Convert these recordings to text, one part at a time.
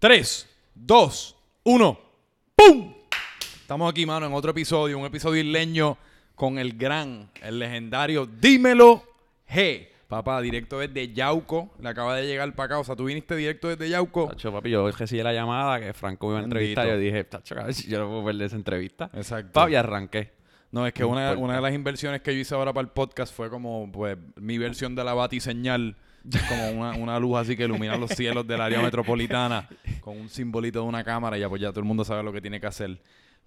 3, 2, 1. ¡Pum! Estamos aquí, mano, en otro episodio, un episodio isleño con el gran, el legendario Dímelo G. Papá, directo desde Yauco. Le acaba de llegar para acá. O sea, tú viniste directo desde Yauco. Tacho, papi, yo recibí la llamada que Franco me iba a entrevistar. Yo dije, tacho, yo no puedo perder esa entrevista. Exacto. Papi, arranqué. No, es que No una, de las inversiones que yo hice ahora para el podcast fue como, pues, mi versión de la batiseñal. Como una, una luz así que ilumina los cielos del área metropolitana con un simbolito de una cámara y ya pues ya todo el mundo sabe lo que tiene que hacer.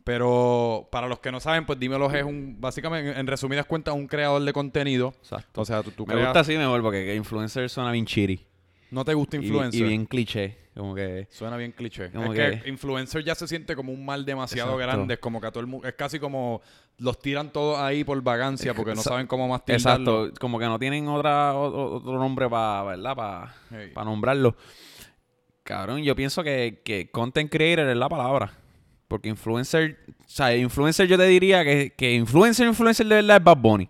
Pero para los que no saben, pues Dímelo G es un, básicamente, en resumidas cuentas, un creador de contenido. Exacto. O sea, tú, tú me creas- gusta así mejor porque que influencer suena bien chiri. no te gusta Y- influencer. Y, bien cliché. Como que... Suena bien cliché. Como es que, que- influencer ya se siente como un mal demasiado Exacto. grande. Es como que a todo el mundo. Es casi como los tiran todos ahí por vagancia porque no saben cómo más. Exacto. Como que no tienen otra, o- otro nombre para, ¿verdad? Para Hey. nombrarlo. Cabrón, yo pienso que, que content creator es la palabra. Porque influencer, o sea, influencer yo te diría que, que influencer, influencer de verdad es Bad Bunny.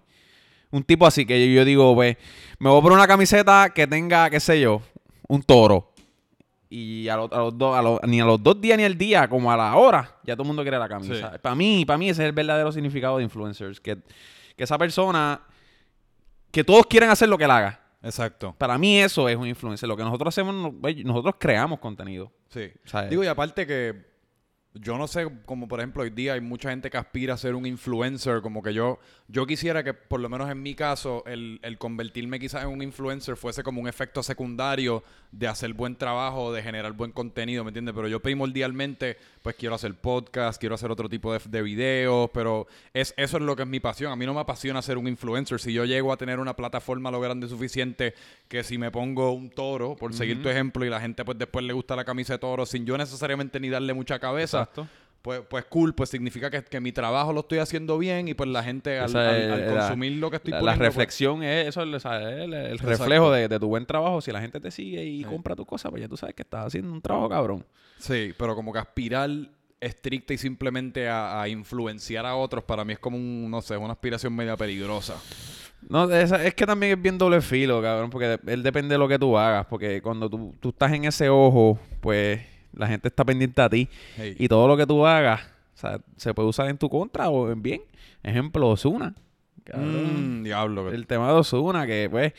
Un tipo así que yo, yo digo, pues, me voy a poner una camiseta que tenga, qué sé yo, un toro. Y a, los- a los dos, a los- ni a los dos días ni al día, como a la hora, ya todo el mundo quiere la camisa. Sí. Para mí, para mí ese es el verdadero significado de influencers. Que, que esa persona, que todos quieren hacer lo que él haga. Exacto. Para mí eso es un influencer. Lo que nosotros hacemos, güey, nosotros creamos contenido. Sí. ¿sabes? Digo, y aparte que yo no sé, como por ejemplo hoy día hay mucha gente que aspira a ser un influencer, como que yo, yo quisiera que por lo menos en mi caso el, el convertirme quizás en un influencer fuese como un efecto secundario de hacer buen trabajo, de generar buen contenido, ¿me entiendes? Pero yo primordialmente pues quiero hacer podcast, quiero hacer otro tipo de, de videos, pero es, eso es lo que es mi pasión. A mí no me apasiona ser un influencer. Si yo llego a tener una plataforma lo grande suficiente que si me pongo un toro, por seguir tu ejemplo, y la gente pues después le gusta la camisa de toro sin yo necesariamente ni darle mucha cabeza, Exacto. pues, pues cool, pues significa que, que mi trabajo lo estoy haciendo bien y pues la gente al, Esa al- es al la- consumir lo que estoy La, la pues, reflexión es eso, es, o sea, es el, el Exacto. reflejo de, de tu buen trabajo. Si la gente te sigue y Sí. compra tus cosas, pues ya tú sabes que estás haciendo un trabajo cabrón. Sí, pero como que aspirar estricta y simplemente a, a influenciar a otros para mí es como un, no sé, una aspiración media peligrosa. No, esa- es que también es bien doble filo, cabrón, porque de- él depende de lo que tú hagas. Porque cuando tú, tú estás en ese ojo, pues la gente está pendiente a ti. Hey. Y todo lo que tú hagas, o sea, se puede usar en tu contra o en bien. Ejemplo, Osuna. Mm, diablo. El tema de Osuna, que pues,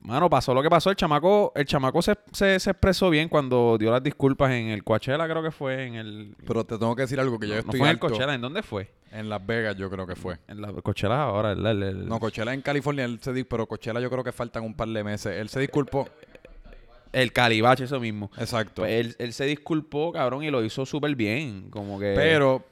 mano, pasó lo que pasó. El chamaco, el chamaco se, se, se expresó bien cuando dio las disculpas en el Coachella, creo que fue, en el... Pero te tengo que decir algo que yo no, no estoy fue en el. Coachella, ¿en dónde fue? En Las Vegas yo creo que fue. En la Coachella ahora, el, el- el- No, Coachella en California, él se pero Coachella yo creo que faltan un par de meses. Él se disculpó. El Calibache, eso mismo. Exacto. Pues él, él se disculpó, cabrón, y lo hizo súper bien. Como que. Pero,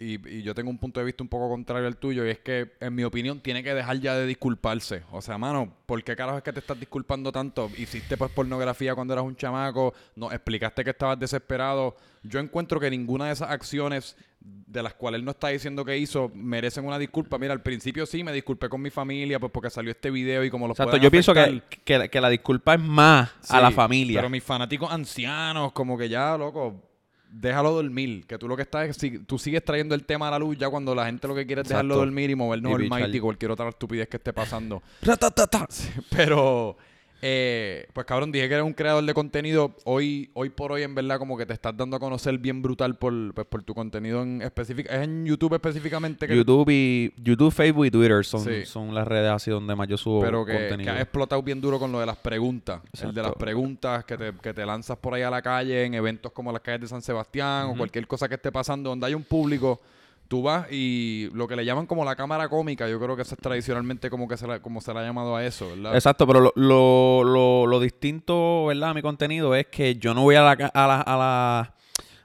y, y yo tengo un punto de vista un poco contrario al tuyo, y es que, en mi opinión, tiene que dejar ya de disculparse. O sea, mano, ¿por qué carajo es que te estás disculpando tanto? Hiciste pues pornografía cuando eras un chamaco, nos explicaste que estabas desesperado. Yo encuentro que ninguna de esas acciones de las cuales él no está diciendo que hizo merecen una disculpa. Mira, al principio sí me disculpé con mi familia pues porque salió este video y como los Exacto, yo pienso que, que, la- que la disculpa es más a la familia. Pero mis fanáticos ancianos, como que ya, loco, déjalo dormir. Que tú lo que estás es, si- tú sigues trayendo el tema a la luz ya cuando la gente lo que quiere es dejarlo Exacto. dormir y movernos Y el mighty y cualquier otra estupidez que esté pasando. Pero, eh, pues cabrón, dije que eres un creador de contenido. Hoy, hoy por hoy, en verdad, como que te estás dando a conocer bien brutal por, pues, por tu contenido en específico. ¿Es en YouTube específicamente? Que, YouTube, y, YouTube, Facebook y Twitter son, Sí. son las redes así donde más yo subo pero que, que contenido. has explotado bien duro con lo de las preguntas. El de las preguntas que te, que te lanzas por ahí a la calle en eventos como las calles de San Sebastián o cualquier cosa que esté pasando donde hay un público. Tú vas y lo que le llaman como la cámara cómica, yo creo que eso es tradicionalmente como que se la, como se le ha llamado a eso, ¿verdad? Exacto, pero lo, lo, lo, lo distinto, ¿verdad? A mi contenido es que yo no voy a la, a la, a la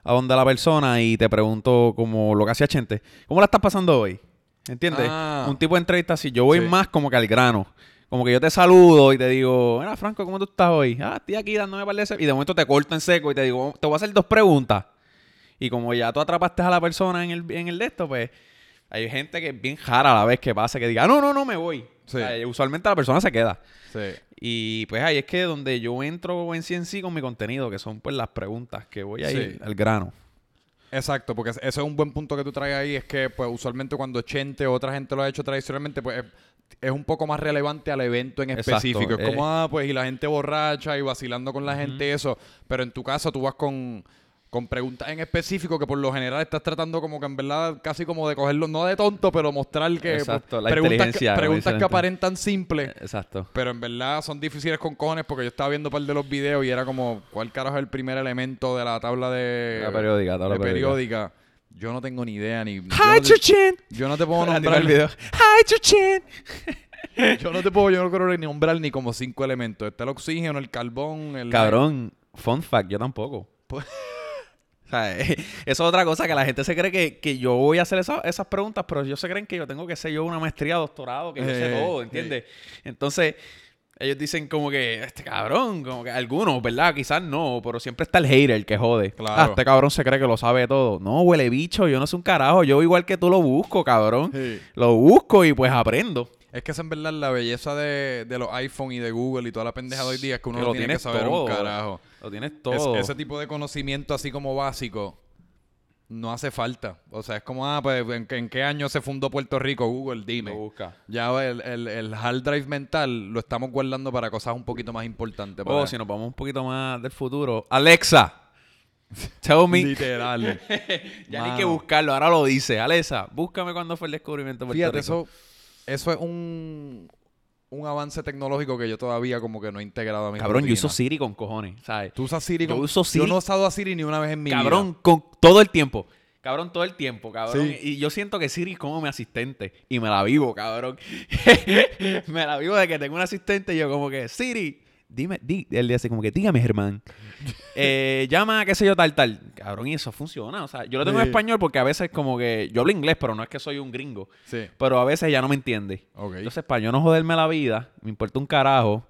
a donde la persona y te pregunto como lo que hacía Chente, ¿cómo la estás pasando hoy? ¿Entiendes? Ah. Un tipo de entrevista así, yo voy Sí. más como que al grano. Como que yo te saludo y te digo, mira Franco, ¿cómo tú estás hoy? Ah, estoy aquí dándome par de ese-". Y de momento te corto en seco y te digo, te voy a hacer dos preguntas. Y como ya tú atrapaste a la persona en el, en el de esto, pues hay gente que es bien jara a la vez que pasa, que diga, "Ah, no, no, no me voy. Sí. O sea, usualmente la persona se queda. Sí. Y pues ahí es que donde yo entro en sí en sí con mi contenido, que son pues las preguntas que voy a ir Sí. al grano. Exacto, porque ese es un buen punto que tú traes ahí, es que pues usualmente cuando Chente o otra gente lo ha hecho tradicionalmente, pues eh, es un poco más relevante al evento en Exacto, específico. Es eh. como, ah, pues, y la gente borracha y vacilando con la gente, eso. Pero en tu caso, tú vas con, con preguntas en específico que por lo general estás tratando como que en verdad casi como de cogerlo, no de tonto, pero mostrar que Exacto, pues, la preguntas, que, preguntas que aparentan simples. Exacto. Pero en verdad son difíciles con cojones porque yo estaba viendo un par de los videos y era como, ¿cuál carajo es el primer elemento de la tabla de, La periódica, tabla de periódica. periódica? Yo no tengo ni idea ni... yo, no te, Hydrogen. yo no te puedo nombrar... el video. Hydrogen. Yo no te puedo, yo no creo ni nombrar ni como cinco elementos. Está el oxígeno, el carbón, el... Cabrón, fun fact, yo tampoco. Pues- sea, eso es otra cosa que la gente se cree que, que yo voy a hacer esa- esas preguntas, pero ellos se creen que yo tengo que ser yo una maestría, doctorado, que yo sé Eh, todo, ¿entiendes? Entonces, ellos dicen como que, este cabrón, como que algunos, ¿verdad? Quizás no, pero siempre está el hater el que jode. Claro. Ah, este cabrón se cree que lo sabe todo. No, huele bicho, yo no sé un carajo. Yo igual que tú lo busco, cabrón. Sí. Lo busco y pues aprendo. Es que esa en verdad la belleza de, de los iPhone y de Google y toda la pendeja de hoy día es que uno Que lo tiene que saber todo. un carajo. Lo tienes Es- todo. ese tipo de conocimiento así como básico no hace falta. O sea, es como, ah, pues, ¿en, qué- en qué año se fundó Puerto Rico? Google, dime. Lo busca. Ya el, el, el hard drive mental lo estamos guardando para cosas un poquito más importantes. Para- Oh, si nos vamos un poquito más del futuro. Alexa, tell me. Literal. ya ni que buscarlo, ahora lo dice. Alexa, búscame cuándo fue el descubrimiento de Puerto Fíjate, Rico. eso, eso es un, un avance tecnológico que yo todavía como que no he integrado a mi Cabrón, yo uso Siri con cojones, ¿sabes? ¿Tú usas Siri? Yo con- uso Siri. Yo no he usado a Siri ni una vez en mi Cabrón, vida. con todo el tiempo. Cabrón, todo el tiempo, cabrón. Sí. Y yo siento que Siri es como mi asistente. Y me la vivo, cabrón. me la vivo de que tengo un asistente y yo como que, Siri, dime, di, él dice como que, dígame, Germán. Eh, llama, qué sé yo, tal, tal. Cabrón, y eso funciona. O sea, yo lo tengo en español porque a veces como que, yo hablo inglés, pero no es que soy un gringo. Sí. Pero a veces ya no me entiende. Ok. Entonces, para yo no joderme la vida, me importa un carajo,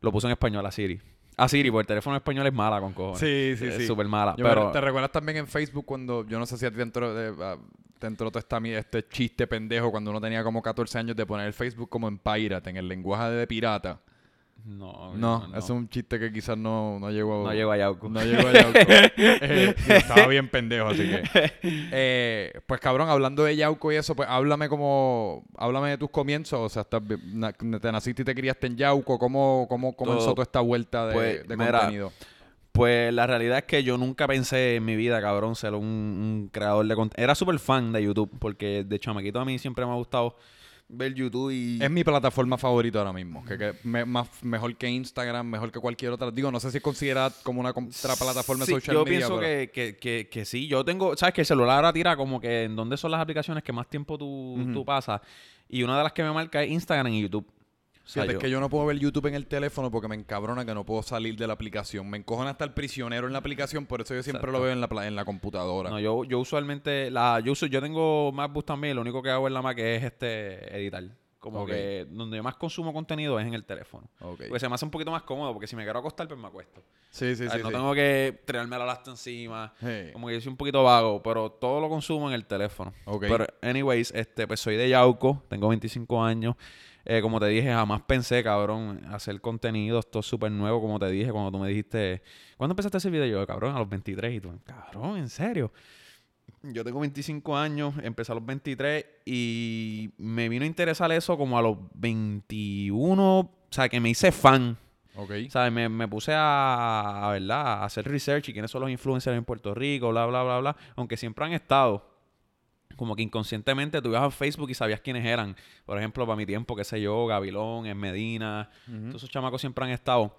lo puse en español a Siri. A Siri, porque el teléfono en español es mala con cojones. Sí, sí, Es sí. súper mala. Yo me- pero ¿Te recuerdas también en Facebook cuando, yo no sé si entró, de- te entró todo esta, mi- este chiste pendejo cuando uno tenía como 14 años de poner el Facebook como en pirate, en el lenguaje de pirata? No, No, no, es un chiste que quizás no, no llegó. no llego a Yauco. No llegó a Yauco. Eh, estaba bien pendejo, así que. Eh, pues cabrón, hablando de Yauco y eso, pues háblame como. Háblame de tus comienzos. O sea, estás bi- na- te naciste y te criaste en Yauco. ¿Cómo, cómo comenzó Todo. toda esta vuelta de, Pues, de mira, contenido? Pues la realidad es que yo nunca pensé en mi vida, cabrón, ser un, un creador de contenido. Era súper fan de YouTube, porque de chamaquito a mí siempre me ha gustado ver YouTube y... Es mi plataforma favorita ahora mismo. Que, que me- más, mejor que Instagram, mejor que cualquier otra. Digo, no sé si es considerada como una contraplataforma Sí, social yo media. pienso pero- que, que, que, que sí. Yo tengo... ¿Sabes? Que el celular ahora tira como que en dónde son las aplicaciones que más tiempo tú, tú pasas. Y una de las que me marca es Instagram y YouTube. Es que yo no puedo ver YouTube en el teléfono porque me encabrona que no puedo salir de la aplicación. Me encojona estar prisionero en la aplicación, por eso yo siempre Exacto. lo veo en la, en la computadora. No, yo, yo usualmente... La, yo, uso- yo tengo MacBook también. Lo único que hago en la Mac es este editar. Como que donde yo más consumo contenido es en el teléfono. Porque se me hace un poquito más cómodo, porque si me quiero acostar, pues me acuesto. Sí, sí, O sea, sí. no sí. tengo que tirarme la lasta encima. Como que yo soy un poquito vago, pero todo lo consumo en el teléfono. Pero, anyways, este, pues soy de Yauco, tengo 25 años. Eh, como te dije, jamás pensé, cabrón, hacer contenido. Esto es súper nuevo, como te dije, cuando tú me dijiste, ¿cuándo empezaste hacer video? Yo, cabrón, a los 23. Y tú, cabrón, ¿en serio? Yo tengo 25 años, empecé a los 23 y me vino a interesar eso como a los 21, o sea, que me hice fan. Ok. ¿Sabes? Me, me puse a, a, ¿verdad? a hacer research y quiénes son los influencers en Puerto Rico, bla, bla, bla, bla. Aunque siempre han estado. Como que inconscientemente tú ibas a Facebook y sabías quiénes eran. Por ejemplo, para mi tiempo, qué sé yo, Gabilón, en Medina. Todos esos chamacos siempre han estado.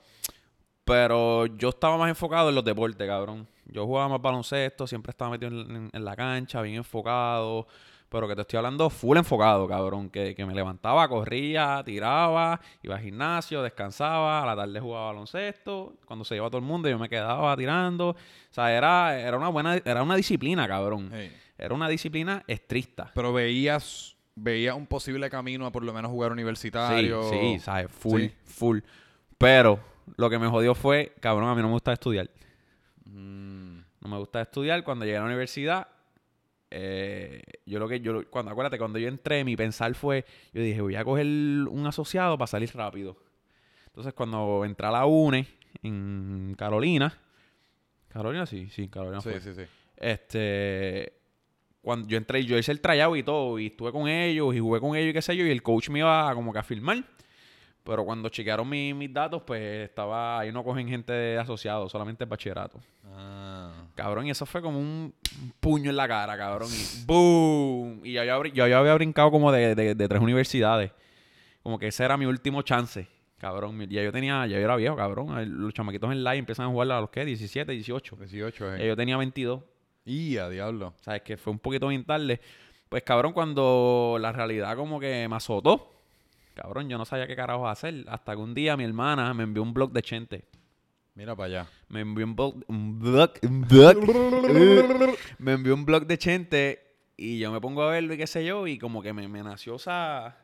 Pero yo estaba más enfocado en los deportes, cabrón. Yo jugaba más baloncesto, siempre estaba metido en, en- en la cancha, bien enfocado. Pero que te estoy hablando full enfocado, cabrón. Que, que me levantaba, corría, tiraba, iba al gimnasio, descansaba, a la tarde jugaba baloncesto. Cuando se iba todo el mundo, yo me quedaba tirando. O sea, era, era una buena, era una disciplina, cabrón. Era una disciplina estricta. Pero veías, veías un posible camino a por lo menos jugar Sí, universitario. sí, ¿sabes? Full, Sí. full. Pero lo que me jodió fue, cabrón, a mí no me gusta estudiar. Mm, No me gusta estudiar. Cuando llegué a la universidad, eh, yo lo que yo, cuando acuérdate, cuando yo entré, mi pensar fue, yo dije, voy a coger un asociado para salir rápido. Entonces, cuando entré a la UNE en Carolina, Carolina sí, sí, Carolina sí, fue. sí, sí. Este, cuando yo entré, yo hice el tryout y todo, y estuve con ellos, y jugué con ellos y qué sé yo, y el coach me iba como que a filmar. Pero cuando chequearon mi- mis datos, pues estaba, ahí no cogen gente de asociado, solamente bachillerato. Ah. Cabrón, y eso fue como un puño en la cara, cabrón. Y ¡boom! Y ya yo, habría- yo ya había brincado como de, de- de tres universidades. Como que ese era mi último chance, cabrón. Ya yo tenía, ya yo era viejo, cabrón. Los chamaquitos en live empiezan a jugar a los que, 17, 18. 18, Ya eh. yo tenía 22. Y a diablo. ¿Sabes? Que fue un poquito bien tarde. Pues, cabrón, cuando la realidad como que me azotó. Cabrón, yo no sabía qué carajo hacer. Hasta que un día mi hermana me envió un blog de Chente. Mira para allá. Me envió un blog, un blog, un blog. me envió un blog de Chente y yo me pongo a verlo y qué sé yo y como que me, me nació esa,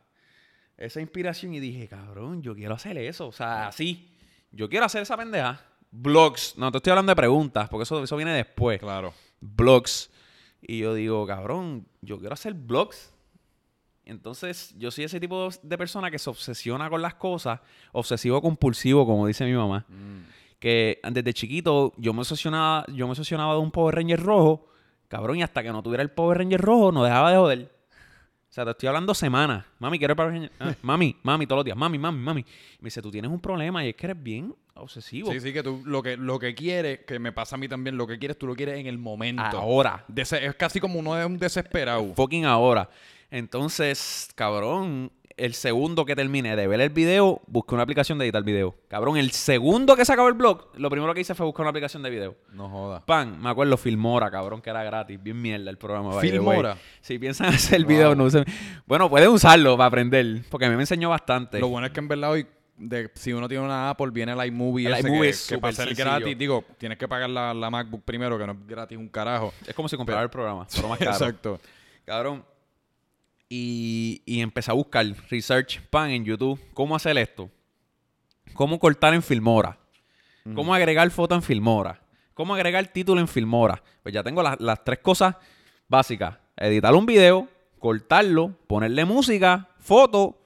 esa inspiración y dije, cabrón, yo quiero hacer eso. O sea, así. Yo quiero hacer esa pendeja. Blogs. No, te estoy hablando de preguntas porque eso, eso viene después. Claro. Blogs. Y yo digo, cabrón, yo quiero hacer blogs. Entonces, yo soy ese tipo de persona que se obsesiona con las cosas, obsesivo compulsivo, como dice mi mamá Mm. que desde chiquito yo me obsesionaba, yo me obsesionaba de un Power Ranger rojo, cabrón, y hasta que no tuviera el Power Ranger rojo no dejaba de joder. O sea, te estoy hablando semanas. Mami, quiero el Power Ranger. ah, mami, mami, todos los días. Mami, mami, mami. Me dice, tú tienes un problema y es que eres bien obsesivo. Sí, sí, que tú lo que, lo que quieres, que me pasa a mí también, lo que quieres, tú lo quieres en el momento. Ahora. Dese- es casi como uno de un desesperado. Fucking ahora. Entonces, cabrón, el segundo que termine de ver el video, busqué una aplicación de editar video. Cabrón, el segundo que se acabó el blog, lo primero que hice fue buscar una aplicación de video. No joda. Pan, me acuerdo Filmora, cabrón, que era gratis. Bien mierda el programa. Filmora. Si piensan hacer el video, no usen. Bueno, pueden usarlo para aprender, porque a mí me enseñó bastante. Lo bueno es que en verdad hoy, de, si uno tiene una Apple, viene el iMovie El ese iMovie que, es que para ser gratis, digo, tienes que pagar la, la MacBook primero, que no es gratis un carajo. Es como si comprara el programa, pero más caro. Exacto. Cabrón. Y, y empecé a buscar research, pan, en YouTube. ¿Cómo hacer esto? ¿Cómo cortar en Filmora? ¿Cómo agregar foto en Filmora? ¿Cómo agregar título en Filmora? Pues ya tengo las tres cosas básicas. Editar un video, cortarlo, ponerle música, foto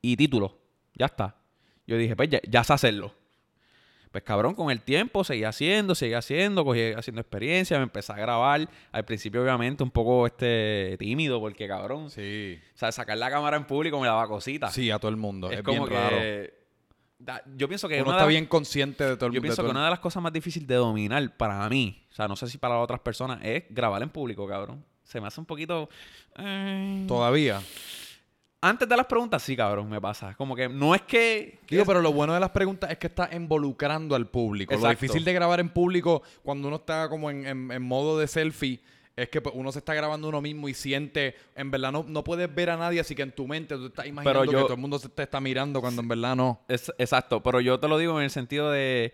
y título. Ya está. Yo dije, pues ya, ya sé hacerlo. Pues cabrón, con el tiempo seguí haciendo, seguí haciendo, cogí haciendo experiencia, me empecé a grabar. Al principio, obviamente, un poco este tímido, porque cabrón, Sí. o sea, sacar la cámara en público me daba cosita. Sí, a todo el mundo. es, Es, como bien raro. que. da- yo pienso que Uno de está bien consciente de todo el yo de pienso que una de las cosas más difíciles de dominar para mí, o sea, no sé si para otras personas, es grabar en público, cabrón. Se me hace un poquito. eh, Todavía. Antes de las preguntas, sí, cabrón, me pasa. Como que no es que. Digo, pero lo bueno de las preguntas es que está involucrando al público. Lo Exacto. difícil de grabar en público cuando uno está como en, en- en modo de selfie es que pues, uno se está grabando uno mismo y siente, en verdad no, no puedes ver a nadie, así que en tu mente tú estás imaginando yo- que todo el mundo se te está mirando cuando en verdad no. Es- exacto, pero yo te lo digo en el sentido de,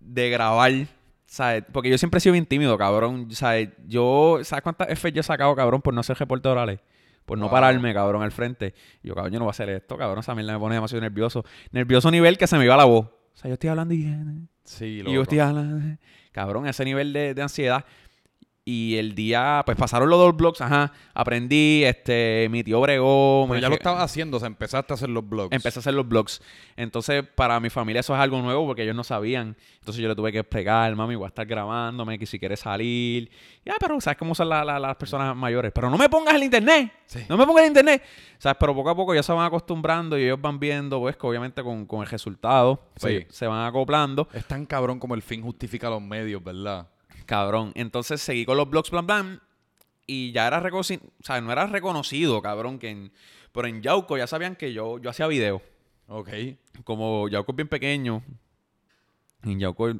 de grabar, ¿sabes? Porque yo siempre he sido bien tímido, cabrón, ¿sabes? Yo, ¿sabes cuántas F yo he sacado, cabrón, por no hacer reportes orales? Por no Wow. pararme, cabrón, al frente. Y yo, cabrón, yo no voy a hacer esto, cabrón, esa mierda me pone demasiado nervioso. Nervioso nivel que se me iba la voz. O sea, yo estoy hablando y... Sí, Y loco. yo estoy hablando... Cabrón, ese nivel de, de ansiedad. Y el día, pues pasaron los dos blogs, ajá. Aprendí, este, mi tío bregó. Pero ya lo estabas haciendo, o sea, empezaste a hacer los blogs. Empecé a hacer los blogs. Entonces, para mi familia eso es algo nuevo porque ellos no sabían. Entonces yo le tuve que explicar, mami, voy a estar grabándome, que si quieres salir. Ya, pero sabes cómo son la- la- las personas mayores. Pero no me pongas el internet. Sí. No me pongas el internet. ¿Sabes? Pero poco a poco ya se van acostumbrando y ellos van viendo, pues, que obviamente con, con el resultado, pues, Sí. se van acoplando. Es tan cabrón como el fin justifica los medios, ¿verdad? Cabrón. Entonces seguí con los blogs, plan, plan. Y ya era reconocido, o sea, no era reconocido, cabrón, que en, pero en Yauco ya sabían que yo, yo hacía video. Ok. Como Yauco es bien pequeño, en Yauco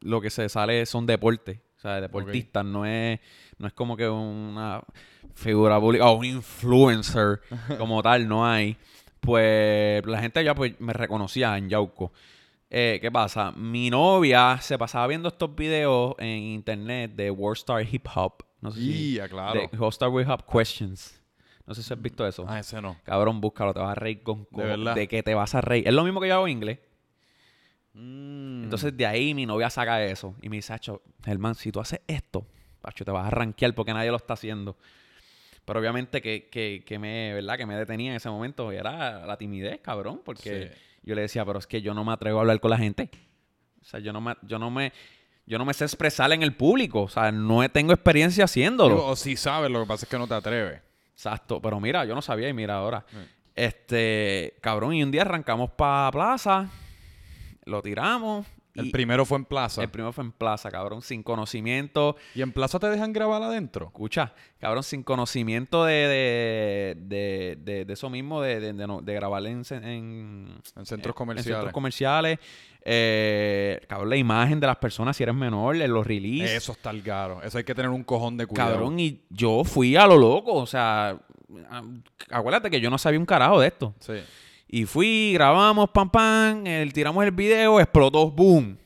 lo que se sale son deportes. O sea, deportistas, no es no es como que una figura pública o un influencer como tal, no hay. Pues la gente ya pues me reconocía en Yauco. Eh, ¿Qué pasa? Mi novia se pasaba viendo estos videos en internet de Worldstar Hip Hop. No sé si. Y, claro. De Hip Hop Questions. No sé si has visto eso. Ah, ese no. Cabrón, búscalo, te vas a reír con ¿De co- verdad? de que te vas a reír. Es lo mismo que yo hago en inglés. Mm. Entonces de ahí mi novia saca eso y me dice, Acho, Germán, si tú haces esto, te vas a rankear porque nadie lo está haciendo. Pero obviamente que, que, que me, ¿verdad? Que me detenía en ese momento era la timidez, cabrón, porque Sí. Yo le decía, pero es que yo no me atrevo a hablar con la gente. O sea, yo no me, yo no me, Yo no me sé expresar en el público. O sea, no tengo experiencia haciéndolo. Digo, o si sabes, lo que pasa es que no te atreves. Exacto. Pero mira, yo no sabía y mira ahora. Este, cabrón, y un día arrancamos para plaza, lo tiramos. El y primero fue en plaza. el primero fue en plaza, cabrón, sin conocimiento. ¿Y en plaza te dejan grabar adentro? Escucha, cabrón, sin conocimiento de, de, de, de- eso mismo, de, no- de grabar en, en, En centros en comerciales. centros comerciales. Eh, cabrón, la imagen de las personas si eres menor, en los releases. Eso está el caro. Eso hay que tener un cojón de cuidado. Cabrón, y yo fui a lo loco. O sea, acuérdate que yo no sabía un carajo de esto. Sí. Y fui, grabamos, pam, pam, el, tiramos el video, explotó, boom.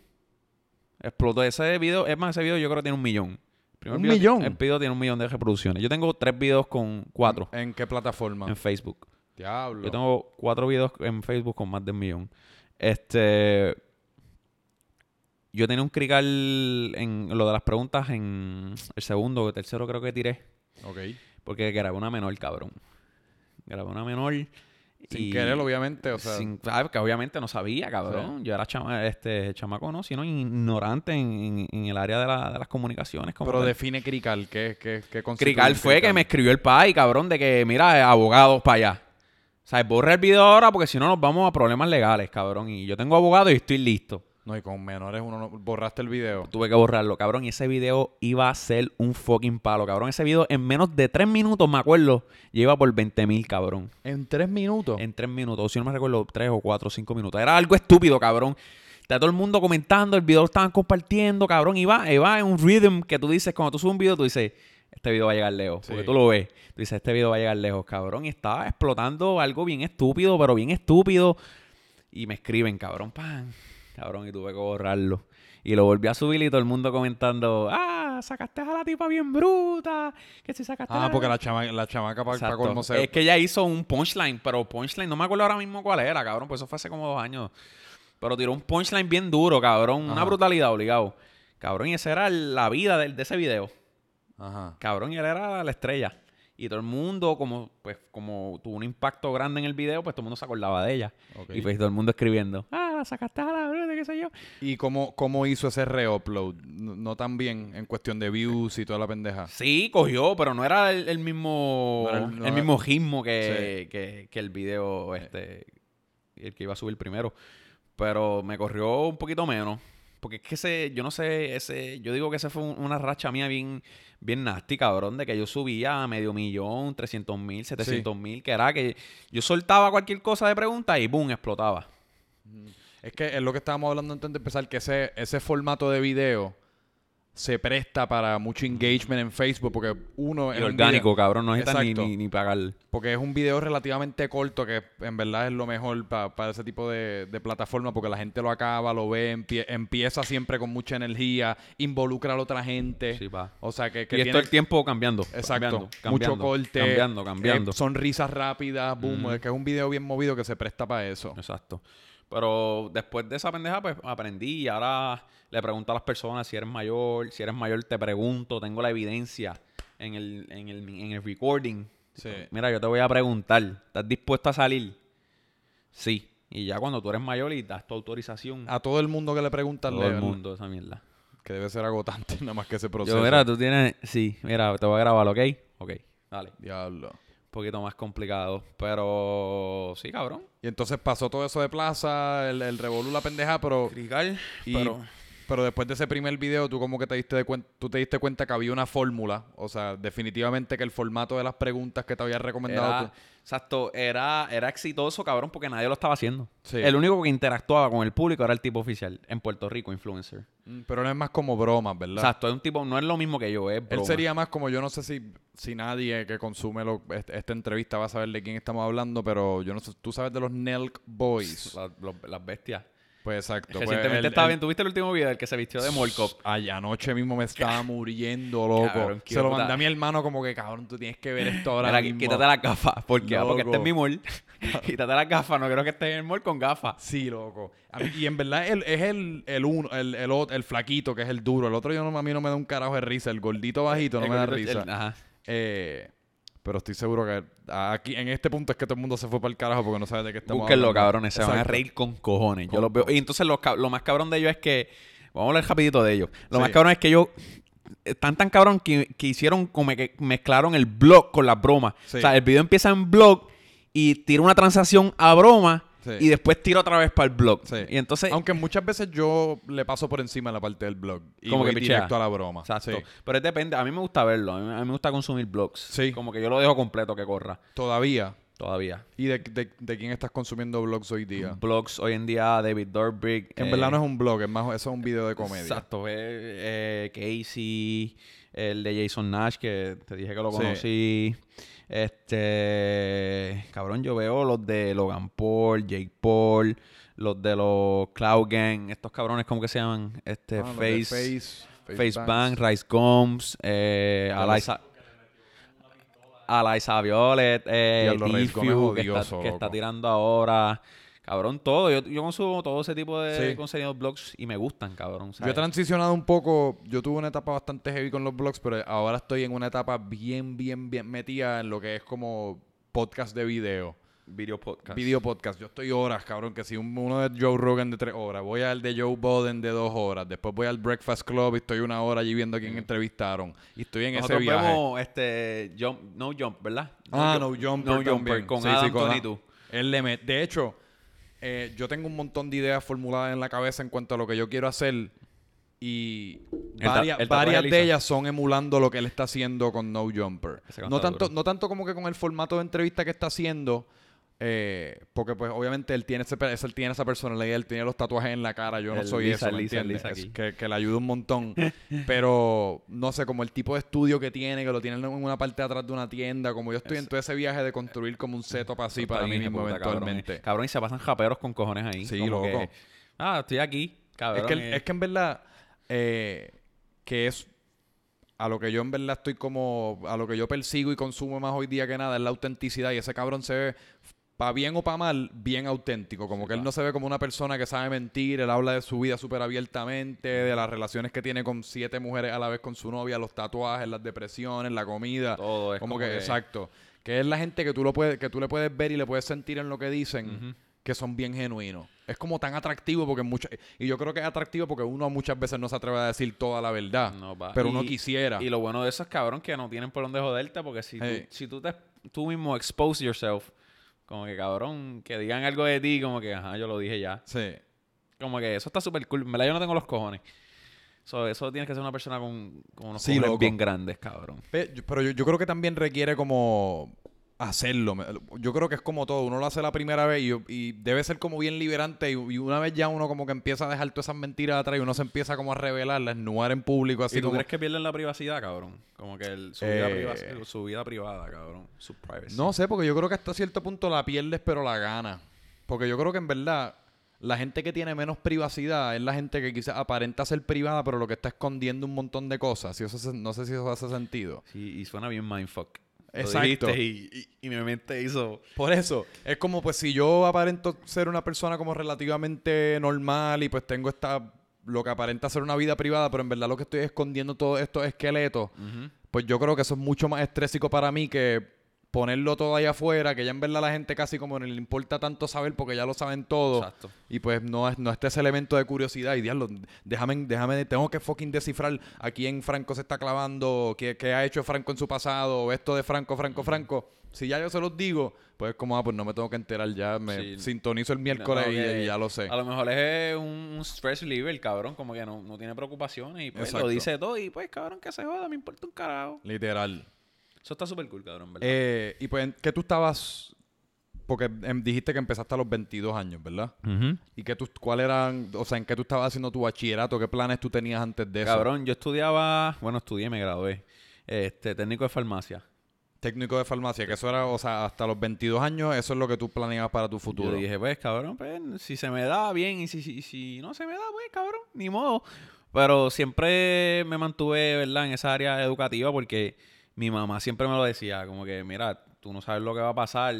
Explotó ese video. Es más, ese video yo creo que tiene un millón. El ¿Un video- millón? El video tiene un millón de reproducciones. Yo tengo tres videos con cuatro ¿En qué plataforma? en Facebook. Diablo. Yo tengo cuatro videos en Facebook con más de un millón. Este. Yo tenía un crical en lo de las preguntas en el segundo o tercero creo que tiré. Ok. Porque grabé una menor, cabrón. Grabé una menor. Sin y- querer, obviamente. O sea, sin- que obviamente no sabía, cabrón. Yo era chama, este, chamaco, ¿no? Sino ignorante en, en- en el área de, la- de las comunicaciones. como pero tal. define Crical. ¿Qué, qué, qué Crical fue que me escribió el pai, cabrón, de que, mira, abogados para allá. O sea, borra el video ahora porque si no nos vamos a problemas legales, cabrón. Y yo tengo abogado y estoy listo. No, y con menores uno no... Borraste el video. Tuve que borrarlo, cabrón. Y ese video iba a ser un fucking palo, cabrón. Ese video en menos de tres minutos, me acuerdo, lleva por 20 mil, cabrón. En tres minutos. En tres minutos. Si no me recuerdo, tres o cuatro o cinco minutos. Era algo estúpido, cabrón. Está todo el mundo comentando, el video lo estaban compartiendo, cabrón. Y va, y va en un rhythm que tú dices, cuando tú subes un video, tú dices, este video va a llegar lejos. Porque tú lo ves. Tú dices, este video va a llegar lejos, cabrón. Y estaba explotando algo bien estúpido, pero bien estúpido. Y me escriben, cabrón, pan. Cabrón, y tuve que borrarlo. Y lo volví a subir y todo el mundo comentando, ah, sacaste a la tipa bien bruta. Que si sacaste a Ah, porque la, chama, la chamaca para Exacto. colmo se... Es que ella hizo un punchline, pero punchline, no me acuerdo ahora mismo cuál era, cabrón, pues eso fue hace como dos años. Pero tiró un punchline bien duro, cabrón, una brutalidad obligado. Cabrón, y esa era la vida de, de ese video. Ajá. Cabrón, y él era la estrella. Y todo el mundo, como, pues, como tuvo un impacto grande en el video, pues todo el mundo se acordaba de ella. Y pues todo el mundo escribiendo, ah, la sacaste a la bruta, qué sé yo. ¿Y cómo, cómo hizo ese reupload? No, no tan bien en cuestión de views y toda la pendeja. Sí, cogió, pero no era el, el mismo No era el- el, no era- mismo ritmo que, que, que el video este el que iba a subir primero. Pero me corrió un poquito menos. Porque es que ese, yo no sé, ese, yo digo que ese fue un- una racha mía bien, bien nasty, cabrón, de que yo subía a medio millón, 300 mil, 700 mil, que era que yo soltaba cualquier cosa de pregunta y boom, explotaba. Es que es lo que estábamos hablando antes de empezar, que ese, ese formato de video se presta para mucho engagement en Facebook, porque uno... Y un orgánico, video- cabrón, no necesitas ni, ni, ni pagar. Porque es un video relativamente corto que en verdad es lo mejor pa- para ese tipo de, de plataforma porque la gente lo acaba, lo ve, empie- empieza siempre con mucha energía, involucra a la otra gente. Sí, pa. O sea que, que y tiene- esto el tiempo cambiando. Exacto. cambiando, Mucho cambiando, corte. Cambiando, cambiando. eh, sonrisas rápidas, boom. Es que es un video bien movido que se presta para eso. Exacto. Pero después de esa pendeja, pues aprendí y ahora le pregunto a las personas si eres mayor. Si eres mayor, te pregunto. Tengo la evidencia en el, en el, en el recording. Sí. Mira, yo te voy a preguntar. ¿Estás dispuesto a salir? Sí. Y ya cuando tú eres mayor y das tu autorización, A todo el mundo que le preguntan, todo el mundo esa mierda. que debe ser agotante nada más que ese proceso. Yo, mira, tú tienes... Sí, mira, te voy a grabar, ¿ok? Ok, dale. Diablo. Un poquito más complicado. Pero sí, cabrón. Y entonces pasó todo eso de plaza, el, el revolú, la pendeja, pero... Crical, Y- pero... Pero después de ese primer video, tú como que te diste de cuen- tú te diste cuenta que había una fórmula. O sea, definitivamente que el formato de las preguntas que te había recomendado Era, tú- exacto, era, era exitoso, cabrón, porque nadie lo estaba haciendo. Sí. El único que interactuaba con el público era el tipo oficial en Puerto Rico, influencer. Mm, Pero no es más como bromas, ¿verdad? Exacto, es un tipo, no es lo mismo que yo, es Él sería más como, yo no sé si, si nadie que consume lo- este- esta entrevista va a saber de quién estamos hablando, pero yo no sé, tú sabes de los Nelk Boys. La- los- las bestias. Pues exacto. pues Recientemente el- estaba el- bien, ¿tuviste el último video del que se vistió de Molcop? Ay, anoche mismo me estaba muriendo, loco. Cabrón, Se lo mandé a mi hermano como que, cabrón, tú tienes que ver esto ahora Mira, mismo. quítate las gafas. ¿Por qué? Ah, Porque este es mi mall. quítate las gafas, no quiero que estés en el mall con gafas. Sí, loco. Mí- y en verdad él, es el, el uno, el, el, el flaquito, que es el duro. El otro yo no, a mí no me da un carajo de risa. El gordito bajito no El me da risa. el- ajá. Eh, pero estoy seguro que aquí en este punto es que todo el mundo se fue para el carajo porque no sabe de qué estamos Búsquenlo, hablando. cabrones. Se van a reír con cojones. Yo los veo. Y entonces lo más cabrón de ellos es que Vamos a hablar rapidito de ellos. Lo Sí. más cabrón es que ellos están tan cabrón que, que hicieron como que mezclaron el blog con las bromas. Sí. O sea, el video empieza en blog y tira una transacción a broma Sí. y después tira otra vez para el blog. Sí. Y entonces, Aunque muchas veces yo le paso por encima la parte del blog. Y Como voy que directo a la broma. exacto. Sí. Pero es depende. A mí me gusta verlo. A mí, a mí me gusta consumir blogs. Sí. Como que yo lo dejo completo que corra. Todavía. Todavía. ¿Y de, de- de quién estás consumiendo blogs hoy día? Blogs hoy en día, David. Que en eh, verdad no es un blog, es más, eso es un video de comedia. Exacto, eh, eh, Casey, el de Jason Nash, que te dije que lo Sí. Este, cabrón, yo veo los de Logan Paul, Jake Paul, los de los Cloud Gang, estos cabrones, ¿cómo que se llaman? Este, Ah, Face, Face. Bang, Rice Gomes, eh, Eliza, Eliza Violet, eh, Tfue, que, está, que está tirando ahora. Cabrón, todo. Yo, yo consumo todo ese tipo de Sí. contenido blogs y me gustan, cabrón. Yo he ¿sabes? transicionado un poco, yo tuve una etapa bastante heavy con los blogs, pero ahora estoy en una etapa bien, bien, bien metida en lo que es como podcast de video. Video podcast. Video podcast. Yo estoy horas, cabrón, que si un- uno de Joe Rogan de tres horas, voy al de Joe Boden de dos horas, después voy al Breakfast Club y estoy una hora allí viendo a quién entrevistaron. Y estoy en Nosotros ese viaje. vemos este jump, No Jump, ¿verdad? Ah, Jump- No Jumper No Jumper también. con Sí, Adam sí, con Tony Adam. tú. Él le met- De hecho, eh, yo tengo un montón de ideas formuladas en la cabeza en cuanto a lo que yo quiero hacer y varias, el tatuaje varias de ellas son emulando lo que él está haciendo con No Jumper. No tanto, duro. no tanto como que con el formato de entrevista que está haciendo, eh, porque pues obviamente él tiene, ese, él tiene esa personalidad, él tiene los tatuajes en la cara, yo no El soy Lisa, eso, ¿me Lisa? Lisa Es que, que le ayuda un montón, pero no sé, como el tipo de estudio que tiene, que lo tiene en una parte de atrás de una tienda, como yo estoy en todo ese viaje de construir como un setup así para mí mismo puta, cabrón, eventualmente. eh. Cabrón, y se pasan japeros con cojones ahí. Sí, como loco. que, ah, estoy aquí. Cabrón. Es que, eh. es que en verdad, eh, que es a lo que yo en verdad estoy como, a lo que yo persigo y consumo más hoy día que nada, es la autenticidad. Y ese cabrón se ve, para bien o para mal, bien auténtico. Como que él no se ve como una persona que sabe mentir, él habla de su vida súper abiertamente, de las relaciones que tiene con siete mujeres a la vez con su novia, los tatuajes, las depresiones, la comida. Todo es como, como que, que- exacto. Que es la gente que tú, lo puedes, que tú le puedes ver y le puedes sentir en lo que dicen que son bien genuinos. Es como tan atractivo porque mucha, y yo creo que es atractivo porque uno muchas veces no se atreve a decir toda la verdad. No, va. pero Y- uno quisiera. Y lo bueno de eso es, cabrón, que no tienen por dónde joderte porque si, Hey. tú, si tú, te, tú mismo expose yourself, como que, cabrón, que digan algo de ti, como que, ajá, yo lo dije ya. Sí. Como que eso está súper cool. En verdad yo no tengo los cojones. So, eso tienes que ser una persona con, con unos Sí, cojones bien grandes, cabrón. Pero yo, yo creo que también requiere como hacerlo. Yo creo que es como todo. Uno lo hace la primera vez y, y debe ser como bien liberante. Y, y una vez ya uno como que empieza a dejar todas esas mentiras atrás y uno se empieza como a revelarlas, desnudar en público así ¿Y tú como... crees que pierden la privacidad, cabrón? Como que el- su, Eh, vida priva- su vida privada, cabrón. Su privacy. No sé, porque yo creo que hasta cierto punto la pierdes, pero la gana. Porque yo creo que en verdad la gente que tiene menos privacidad es la gente que quizás aparenta ser privada, pero lo que está escondiendo un montón de cosas. Si eso se- no sé si eso hace sentido. Sí, y suena bien mindfuck. Exacto. Y, y, y mi mente hizo... Por eso, es como pues si yo aparento ser una persona como relativamente normal y pues tengo esta lo que aparenta ser una vida privada, pero en verdad lo que estoy escondiendo todos estos esqueletos, pues yo creo que eso es mucho más estrésico para mí que ponerlo todo ahí afuera, que ya en verdad la gente casi como no le importa tanto saber porque ya lo saben todo. Exacto. Y pues no, es- no está ese elemento de curiosidad y diablo, déjame, déjame, tengo que fucking descifrar a quién Franco se está clavando, qué, qué ha hecho Franco en su pasado, esto de Franco, Franco, Franco. Si ya yo se los digo, pues como, ah, pues no me tengo que enterar ya, me Sí. sintonizo el miércoles No, y- ya lo sé. A lo mejor es un, un stress reliever, cabrón. Como que no, no tiene preocupaciones y pues Exacto. lo dice todo. Y pues, cabrón, que se joda, me importa un carajo. Literal. Eso está súper cool, cabrón, ¿verdad? Eh, y pues, ¿qué tú estabas? Porque em, dijiste que empezaste a los 22 años, ¿verdad? ¿Y qué tú, cuál eran, o sea, en qué tú estabas haciendo tu bachillerato? ¿Qué planes tú tenías antes de eso? Cabrón, yo estudiaba... Bueno, estudié, me gradué. Este, técnico de farmacia. Técnico de farmacia, que eso era, o sea, hasta los 22 años, eso es lo que tú planeabas para tu futuro. Yo dije, pues, cabrón, pues, si se me da bien y si, si, si no se me da, pues, cabrón, ni modo. Pero siempre me mantuve, ¿verdad?, en esa área educativa porque mi mamá siempre me lo decía, como que, mira, tú no sabes lo que va a pasar.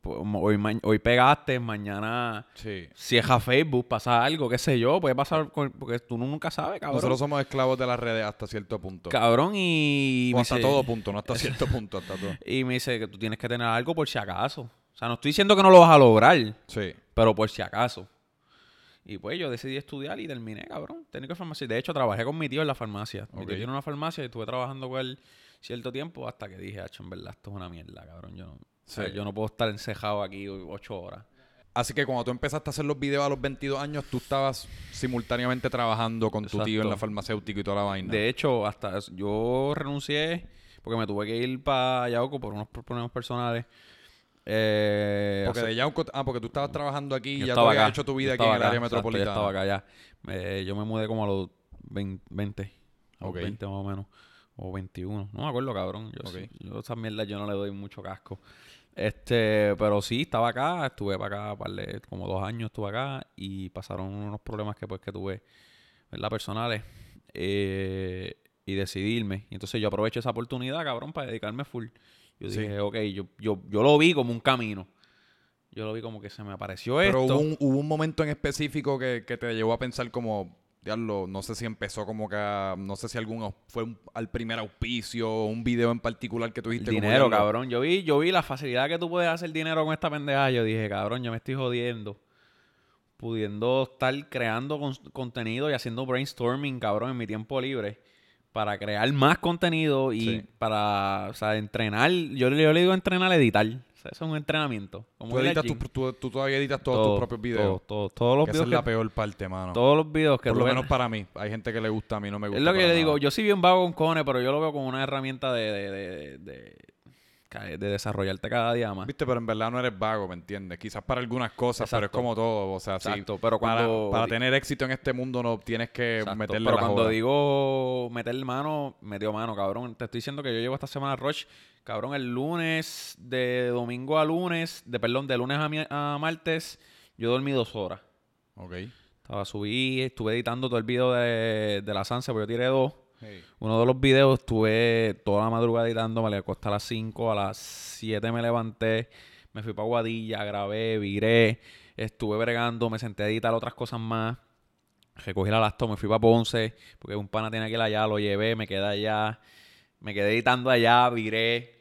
Pues, Hoy, ma- hoy pegaste, mañana Sí. cierra Facebook, pasa algo, qué sé yo, puede pasar, con- porque tú nunca sabes, cabrón. Nosotros somos esclavos de las redes hasta cierto punto. Cabrón, y... o hasta dice- todo punto, no hasta cierto punto, hasta todo. Y me dice que tú tienes que tener algo por si acaso. O sea, no estoy diciendo que no lo vas a lograr, Sí. pero por si acaso. Y pues yo decidí estudiar y terminé, cabrón, técnico de farmacia. De hecho, trabajé con mi tío en la farmacia. Mi Ok. tío tiene una farmacia y estuve trabajando con él cierto tiempo hasta que dije, "Acho, en verdad, esto es una mierda, cabrón. Yo no, o sea, Sí. yo no puedo estar encejado aquí ocho horas. Así que cuando tú empezaste a hacer los videos a los 22 años, tú estabas simultáneamente trabajando con tu tío en la farmacéutica y toda la vaina. De hecho, hasta yo renuncié porque me tuve que ir para Yauco por unos problemas personales. Eh, porque hace- de Yauco, ah, porque tú estabas trabajando aquí y ya tú habías hecho tu vida aquí en el área exacto, metropolitana. Yo estaba acá ya. Me- yo me mudé como a los 20, 20 a los Ok. 20 más o menos. O 21. No me acuerdo, cabrón. Yo, Ok. sí- yo esas mierdas yo no le doy mucho casco. Este, pero sí, estaba acá, estuve para acá, como dos años estuve acá y pasaron unos problemas que pues que tuve, ¿verdad? Personales. eh, y decidí irme. Y entonces yo aproveché esa oportunidad, cabrón, para dedicarme full. Yo Sí. dije, ok, yo, yo, yo lo vi como un camino. Yo lo vi como que se me apareció Pero esto. hubo un, hubo un momento en específico que, que te llevó a pensar como, diablo, no sé si empezó como que, a- no sé si algún fue un- al primer auspicio o un video en particular que como, dinero, cabrón. Yo vi, yo vi la facilidad que tú puedes hacer dinero con esta pendeja. Yo dije, cabrón, yo me estoy jodiendo. Pudiendo estar creando con- contenido y haciendo brainstorming, cabrón, en mi tiempo libre. Para crear más contenido y Sí. para, o sea, entrenar. Yo, yo le digo entrenar, editar. Sea, eso es un entrenamiento. Como Tú, editas tu- tú- tú todavía editas todos Todo, tus propios videos. todo, todo, todos los Que esa videos es la peor parte, mano. todos los videos que Por lo menos para mí. Hay gente que le gusta, a mí no me gusta. Es lo que yo le digo, nada. yo sí bien vago con cojones, pero yo lo veo como una herramienta de, de, de, de- de- de desarrollarte cada día más. Viste, pero en verdad no eres vago, ¿me entiendes? Quizás para algunas cosas, pero es como todo. O sea, sí, Exacto, pero para- cuando- para, tener éxito en este mundo no tienes que Exacto, meterle Pero la cuando joda. digo meter mano, metió mano, cabrón. Te estoy diciendo que yo llevo esta semana Rush, cabrón, el lunes, de domingo a lunes, de perdón, de lunes a, mi- a martes, yo dormí dos horas. Ok. Estaba subí, estuve editando todo el video de, de la Sanse, porque yo tiré dos. Hey. Uno de los videos estuve toda la madrugada editando, me le acosté a las 5, a las 7 me levanté, me fui para Guadilla, grabé, viré, estuve bregando, me senté a editar otras cosas más. Recogí la laptop, me fui para Ponce, porque un pana tenía que ir allá, lo llevé, me quedé allá, me quedé editando allá, viré.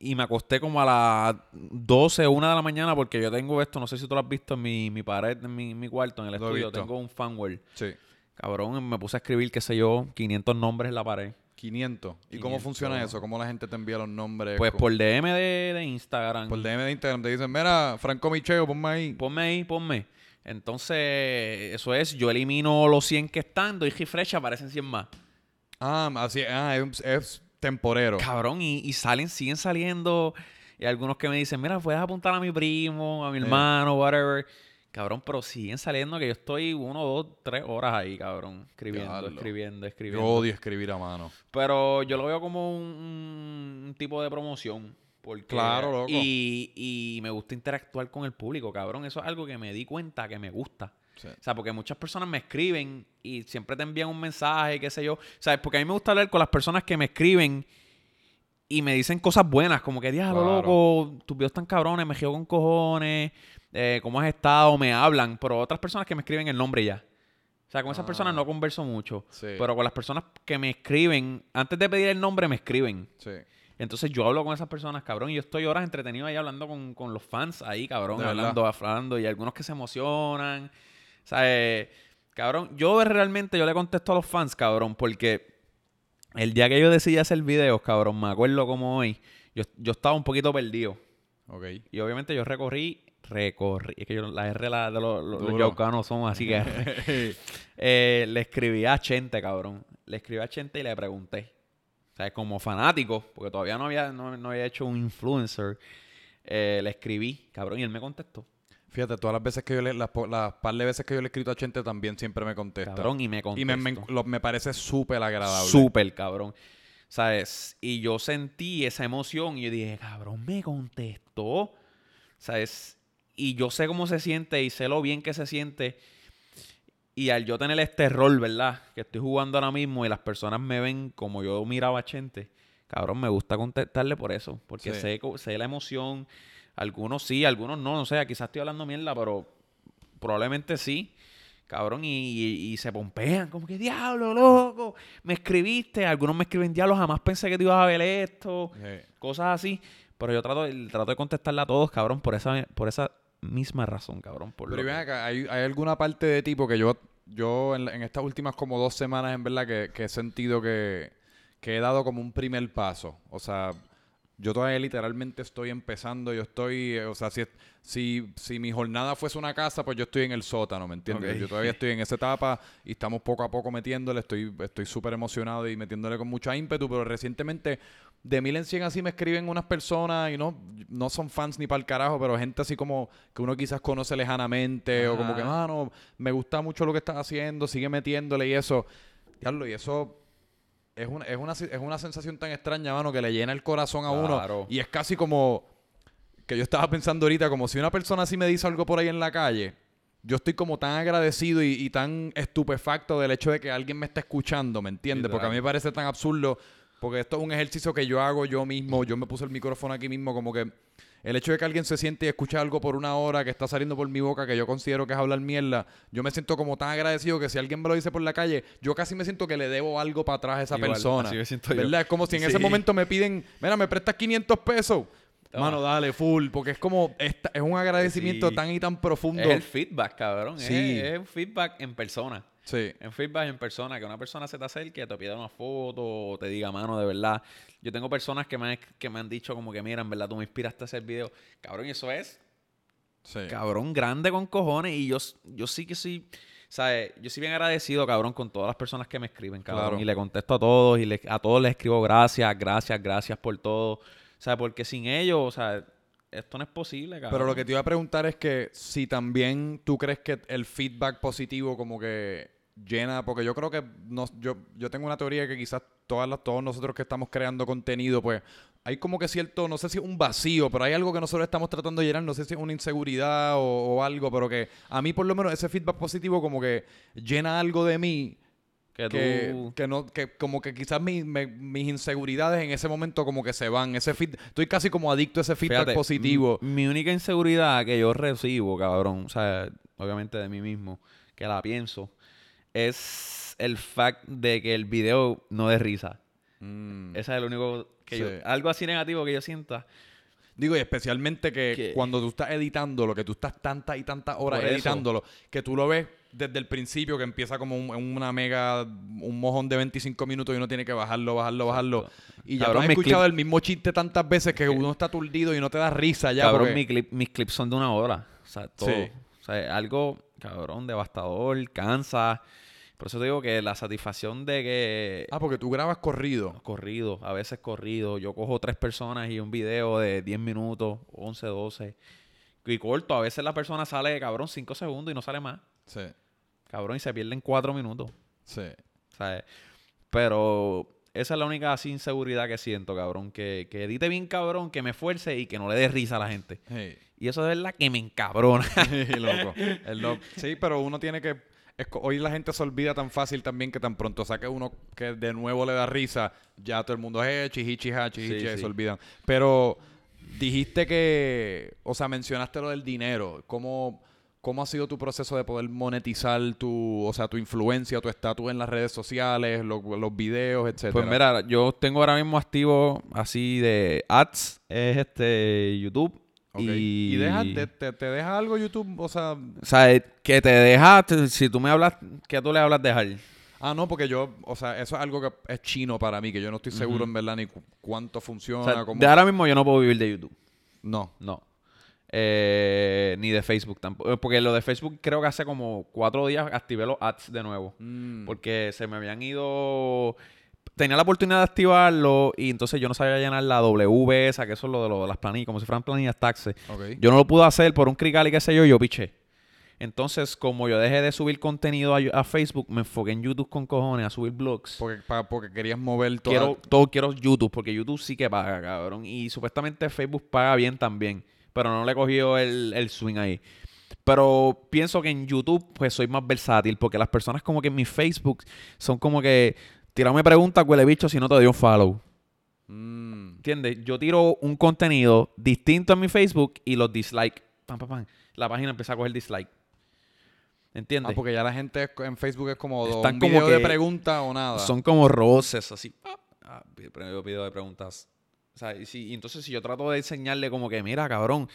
Y me acosté como a las 12, 1 de la mañana, porque yo tengo esto, no sé si tú lo has visto en mi, mi pared, en mi, mi cuarto, en el Lo estudio, tengo un fanware. Sí. Cabrón, me puse a escribir, qué sé yo, 500 nombres en la pared. 500. ¿Y cómo 500. funciona eso? ¿Cómo la gente te envía los nombres? Pues por DM de, de Instagram. Por DM de Instagram te dicen, mira, Franco Micheo, ponme ahí. Ponme ahí, ponme. Entonces, eso es, yo elimino los 100 que están, doy refresh, aparecen 100 más. Ah, así, ah, es, es temporero. Cabrón, y, y salen, siguen saliendo. Y algunos que me dicen, mira, puedes apuntar a mi primo, a mi hermano, whatever. Cabrón, pero siguen saliendo que yo estoy uno, dos, tres horas ahí, cabrón. Escribiendo, Diablo. escribiendo, Yo escribiendo. odio escribir a mano. Pero yo lo veo como un, un tipo de promoción. Porque, Claro, loco. Y, y me gusta interactuar con el público, cabrón. Eso es algo que me di cuenta que me gusta. Sí. O sea, porque muchas personas me escriben y siempre te envían un mensaje, qué sé yo. ¿Sabes? Porque a mí me gusta hablar con las personas que me escriben y me dicen cosas buenas, como que, diablo, Claro. loco, tus videos están cabrones, me río con cojones, eh, cómo has estado, me hablan. Pero otras personas que me escriben el nombre ya. O sea, con esas Ah. personas no converso mucho. Sí. Pero con las personas que me escriben, antes de pedir el nombre, me escriben. Sí. Entonces yo hablo con esas personas, cabrón, y yo estoy horas entretenido ahí hablando con, con los fans ahí, cabrón, hablando, hablando, y algunos que se emocionan. O sea, eh, cabrón, yo realmente yo le contesto a los fans, cabrón, porque el día que yo decidí hacer videos, cabrón, me acuerdo como hoy, yo, yo estaba un poquito perdido. Ok. Y obviamente yo recorrí, recorrí, es que yo, la R la- de los, los, los yaucanos son así que eh, le escribí a Chente, cabrón. Le escribí a Chente y le pregunté. O sea, como fanático, porque todavía no había, no, no había hecho un influencer. eh, le escribí, cabrón, y él me contestó. Fíjate, todas las veces que yo le, las, las par de veces que yo le he escrito a Chente también siempre me contesta. Cabrón, y me y contestó. me, me, lo- me parece súper agradable. Súper, cabrón. ¿Sabes? Y yo sentí esa emoción y yo dije, cabrón, me contestó. ¿Sabes? Y yo sé cómo se siente y sé lo bien que se siente. Y al yo tener este rol, ¿verdad? Que estoy jugando ahora mismo y las personas me ven como yo miraba a Chente. Cabrón, me gusta contestarle por eso. Porque Sí. sé, sé la emoción. Algunos sí, algunos no. No sé, quizás estoy hablando mierda, pero probablemente sí. Cabrón, y, y- y se pompean, como que diablo, loco, me escribiste. Algunos me escriben, diablo, jamás pensé que te ibas a ver esto. Sí. Cosas así. Pero yo trato, trato de contestarle a todos, cabrón, por esa, por esa misma razón, cabrón. Por Pero ven que- acá, ¿hay, hay alguna parte de ti? Porque yo, yo en, en estas últimas como dos semanas, en verdad, que, que he sentido que, que he dado como un primer paso. O sea, yo todavía literalmente estoy empezando. Yo estoy, eh, o sea, si, si, si mi jornada fuese una casa, pues yo estoy en el sótano, ¿me entiendes? Yo todavía estoy en esa etapa y estamos poco a poco metiéndole. Estoy estoy súper emocionado y metiéndole con mucho ímpetu, pero recientemente de mil en cien así me escriben unas personas y no, no son fans ni para el carajo, pero gente así como que uno quizás conoce lejanamente o como que, mano, me gusta mucho lo que estás haciendo, sigue metiéndole y eso. Diablo, y eso es una, es una, es una sensación tan extraña, mano, que le llena el corazón a Claro. uno. Y es casi como que yo estaba pensando ahorita, como si una persona así me dice algo por ahí en la calle. Yo estoy como tan agradecido y, y tan estupefacto del hecho de que alguien me está escuchando, ¿me entiendes? Porque a mí me parece tan absurdo, porque esto es un ejercicio que yo hago yo mismo. Yo me puse el micrófono aquí mismo, como que el hecho de que alguien se siente y escuche algo por una hora que está saliendo por mi boca, que yo considero que es hablar mierda, yo me siento como tan agradecido que si alguien me lo dice por la calle, yo casi me siento que le debo algo para atrás a esa Igual, persona. así me siento yo. ¿Verdad? Es como si en Sí. ese momento me piden, mira, me prestas 500 pesos. Toma. Mano, dale, full, porque es como, esta- es un agradecimiento Sí. tan y tan profundo. Es el feedback, cabrón. es- Sí. Es, un feedback en persona. Sí. En feedback en persona, que una persona se te acerque, te pida una foto o te diga, mano, de verdad. Yo tengo personas que me, han- que me han dicho como que, mira, en verdad tú me inspiraste a hacer video. Cabrón, y eso es, Sí. cabrón, grande con cojones. Y yo, yo sí que sí, ¿sabes? Yo sí bien agradecido, cabrón, con todas las personas que me escriben, cabrón. Claro. Y le contesto a todos y le- a todos les escribo gracias, gracias, gracias por todo. Sea, porque sin ellos, o sea, esto no es posible, cabrón. Pero lo que te iba a preguntar es que si también tú crees que el feedback positivo como que llena, porque yo creo que nos, yo, yo tengo una teoría que quizás todas las, todos nosotros que estamos creando contenido, pues hay como que cierto, no sé si un vacío, pero hay algo que nosotros estamos tratando de llenar, no sé si es una inseguridad o, o algo, pero que a mí por lo menos ese feedback positivo como que llena algo de mí que que, tú... que no que como que quizás mi- me- mis inseguridades en ese momento como que se van. Ese feed, estoy casi como adicto a ese feedback Fíjate, positivo. Mi única inseguridad que yo recibo, cabrón, o sea, obviamente de mí mismo, que la pienso, es el fact de que el video no dé risa. Mm. Ese es el único que yo... Algo así negativo que yo sienta. Digo, y especialmente que Que- cuando tú estás editándolo, que tú estás tantas y tantas horas editándolo, que tú lo ves desde el principio, que empieza como un- una mega, un mojón de 25 minutos y uno tiene que bajarlo, bajarlo, bajarlo. Y ya Cabrón, has escuchado clip- el mismo chiste tantas veces que uno está aturdido y no te da risa ya. cabrón, porque- mi clip- mis clips son de una hora. O sea, todo. Sí. O sea, algo, cabrón, devastador, cansa. Por eso te digo que la satisfacción de que... Ah, porque tú grabas corrido. Corrido, a veces corrido. Yo cojo tres personas y un video de 10 minutos, 11, 12. Y corto, a veces la persona sale, cabrón, 5 segundos y no sale más. Sí, Cabrón, y se pierden 4 minutos. sí. ¿sabes? Pero esa es la única así inseguridad que siento, cabrón. Que, que edite bien, cabrón, que me esfuerce y que no le dé risa a la gente. Hey. Y eso es verdad que me encabrona. loco. El lo- Sí, pero uno tiene que. hoy la gente se olvida tan fácil también que tan pronto saque uno que de nuevo le da risa, ya todo el mundo es eh, chihi, chija, chihi, Sí, y sí. se olvidan. Pero dijiste que. O sea, mencionaste lo del dinero. ¿Cómo, ¿Cómo ha sido tu proceso de poder monetizar tu, o sea, tu influencia, tu estatus en las redes sociales, lo- los videos, etcétera? Pues mira, yo tengo ahora mismo activo así de ads, es este YouTube. Y, ¿Y deja, te, te- te deja algo YouTube? O sea, O sea, eh, que te deja, te- si tú me hablas, que tú le hablas dejar. Ah, no, porque yo, o sea, eso es algo que es chino para mí, que yo no estoy seguro en verdad ni cu- cuánto O funciona. sea, cómo- de ahora mismo yo no puedo vivir de YouTube. No. No. Eh, ni de Facebook tampoco. Eh, Porque lo de Facebook creo que hace como cuatro días activé los ads de nuevo. Mm, Porque se me habían ido. Tenía la oportunidad de activarlo y entonces yo no sabía llenar la W esa, que eso es lo de, lo de las planillas, como si fueran planillas taxes. Yo no lo pude hacer por un crical y qué sé yo, yo piché. Entonces, como yo dejé de subir contenido a, a Facebook, me enfoqué en YouTube con cojones, a subir blogs. Porque, pa- porque querías mover todo. Quiero, todo quiero YouTube, porque YouTube sí que paga, cabrón. Y supuestamente Facebook paga bien también. Pero no le he cogido el, el swing ahí. Pero pienso que en YouTube, pues soy más versátil. Porque las personas como que en mi Facebook son como que. Tirame preguntas, huele bicho, si no te doy un follow. Mm, ¿Entiendes? Yo tiro un contenido distinto en mi Facebook y los dislike. Pam, pam, pam. La página empieza a coger dislike. ¿Entiendes? Ah, porque ya la gente en Facebook es como Están un como video de que pregunta o nada. Son como roces, así. Ah, ah, pido pido de preguntas. O sea, y, si, y entonces si yo trato de enseñarle como que, mira, cabrón,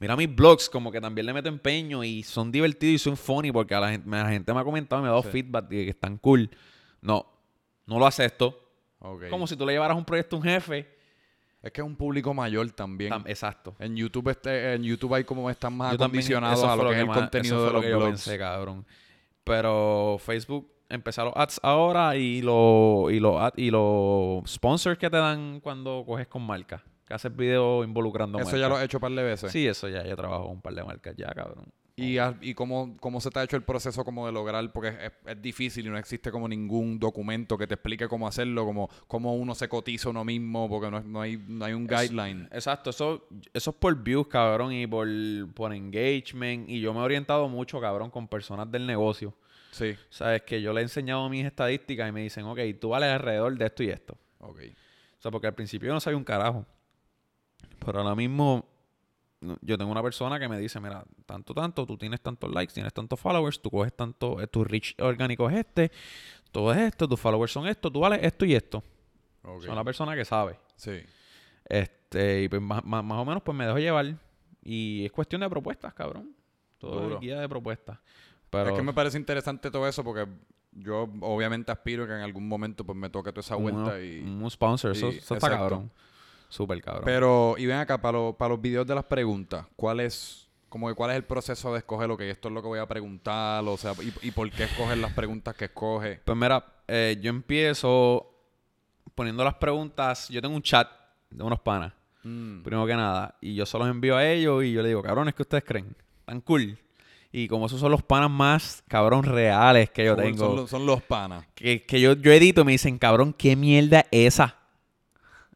mira mis blogs, como que también le meto empeño y son divertidos y son funny porque a la gente, la gente me ha comentado y me ha dado Sí. feedback de que están cool. No, no lo acepto. Ok. Como si tú le llevaras un proyecto a un jefe. Es que es un público mayor también. Tam- exacto. En YouTube, este, en YouTube hay como están más Yo también- acondicionados eso a lo que es el más- eso contenido fue de lo los que yo blogs. pensé, cabrón. Pero Facebook empezó los ads ahora y los y los y los sponsors que te dan cuando coges con marcas. Que haces video involucrando Eso ya lo he hecho un par de veces. Sí, eso ya. Yo trabajo con un par de marcas ya, cabrón. ¿Y, cómo, cómo se te ha hecho el proceso como de lograr? Porque es, es difícil y no existe como ningún documento que te explique cómo hacerlo, como cómo uno se cotiza uno mismo, porque no, no hay, no hay un guideline. Exacto, eso, eso es por views, cabrón, y por, por engagement. Y yo me he orientado mucho, cabrón, con personas del negocio. Sí. Sabes que yo le he enseñado mis estadísticas y me dicen, ok, tú vales alrededor de esto y esto. Ok. O sea, porque al principio yo no sabía un carajo. Pero ahora mismo yo tengo una persona que me dice, mira, tanto, tanto, tú tienes tantos likes, tienes tantos followers, tú coges tanto, eh, tu reach orgánico es este, todo es esto, tus followers son esto, tú vales esto y esto. Son la persona que sabe. Sí. Este, y pues más, más- más o menos pues me dejo llevar. Y es cuestión de propuestas, cabrón. Todo Duro. es guía de propuestas. Pero Es que me parece interesante todo eso porque yo obviamente aspiro que en algún momento pues me toque toda esa vuelta uno- y... un sponsor, eso, y- eso está exacto. cabrón. Súper cabrón. Pero, y ven acá, para, los- para los videos de las preguntas, ¿cuál es, como que cuál es el proceso de escoger lo que esto es lo que voy a preguntar? O sea, y, y por qué escoger las preguntas que escoge? Pues mira, eh, yo empiezo poniendo las preguntas. Yo tengo un chat de unos panas, Mm, primero que nada. Y yo se los envío a ellos y yo les digo, cabrones, ¿qué ustedes creen? Tan cool. Y como esos son los panas más, cabrón, reales que yo Son- tengo. Son, los- son los panas. que, que yo, yo edito y me dicen, cabrón, ¿qué mierda es esa?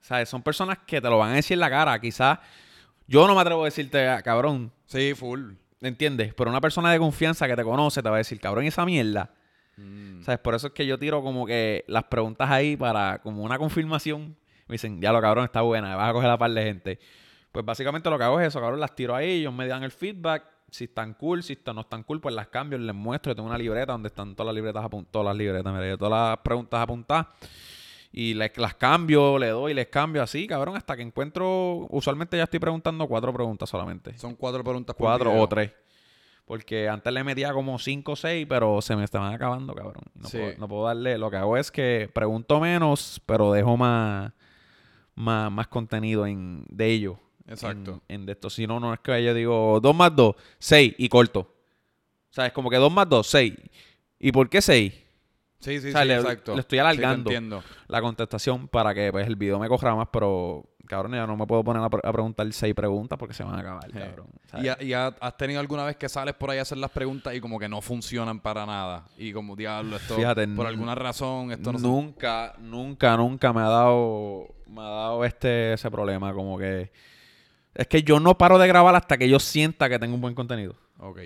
¿Sabes? Son personas que te lo van a decir en la cara. Quizás yo no me atrevo a decirte, "Ah, cabrón, Sí, full. ¿entiendes? Pero una persona de confianza que te conoce te va a decir, cabrón, esa mierda. Mm, ¿Sabes? Por eso es que yo tiro como que las preguntas ahí para como una confirmación. Me dicen, ya lo cabrón, está buena, vas a coger a par de gente. Pues básicamente lo que hago es eso, cabrón, las tiro ahí, ellos me dan el feedback. Si están cool, si están, no están cool, pues las cambio, les muestro. Yo tengo una libreta donde están todas las libretas apuntadas, todas las libretas, mira, todas las preguntas apuntadas. Y las cambio, le doy, les cambio así, cabrón, hasta que encuentro. Usualmente ya estoy preguntando cuatro preguntas solamente. Son cuatro preguntas por Cuatro video. o tres. Porque antes le metía como cinco o seis, pero se me estaban acabando, cabrón. No, Sí. puedo, no puedo darle. Lo que hago es que pregunto menos, pero dejo más, más, más contenido en, de ellos. Exacto. En, en de esto. Si no, no es que yo digo dos más dos, seis y corto. O sea, es como que dos más dos, seis. ¿Y por qué seis? Sí, sí, O sea, sí, le- exacto. le estoy alargando. La contestación para que pues, el video me coja más, pero cabrón, ya no me puedo poner a, pre- a preguntar seis preguntas porque se van a acabar, Sí. cabrón. ¿sabes? ¿Y, y ha- has tenido alguna vez que sales por ahí a hacer las preguntas y como que no funcionan para nada? Y como, diablo, esto, Fíjate, por alguna razón, esto no se- nunca, nunca, nunca me ha dado, me ha dado este ese problema. Como que es que yo no paro de grabar hasta que yo sienta que tengo un buen contenido. Ok.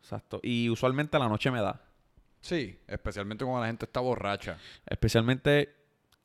Exacto. Y usualmente a la noche me da. Sí, especialmente cuando la gente está borracha. Especialmente,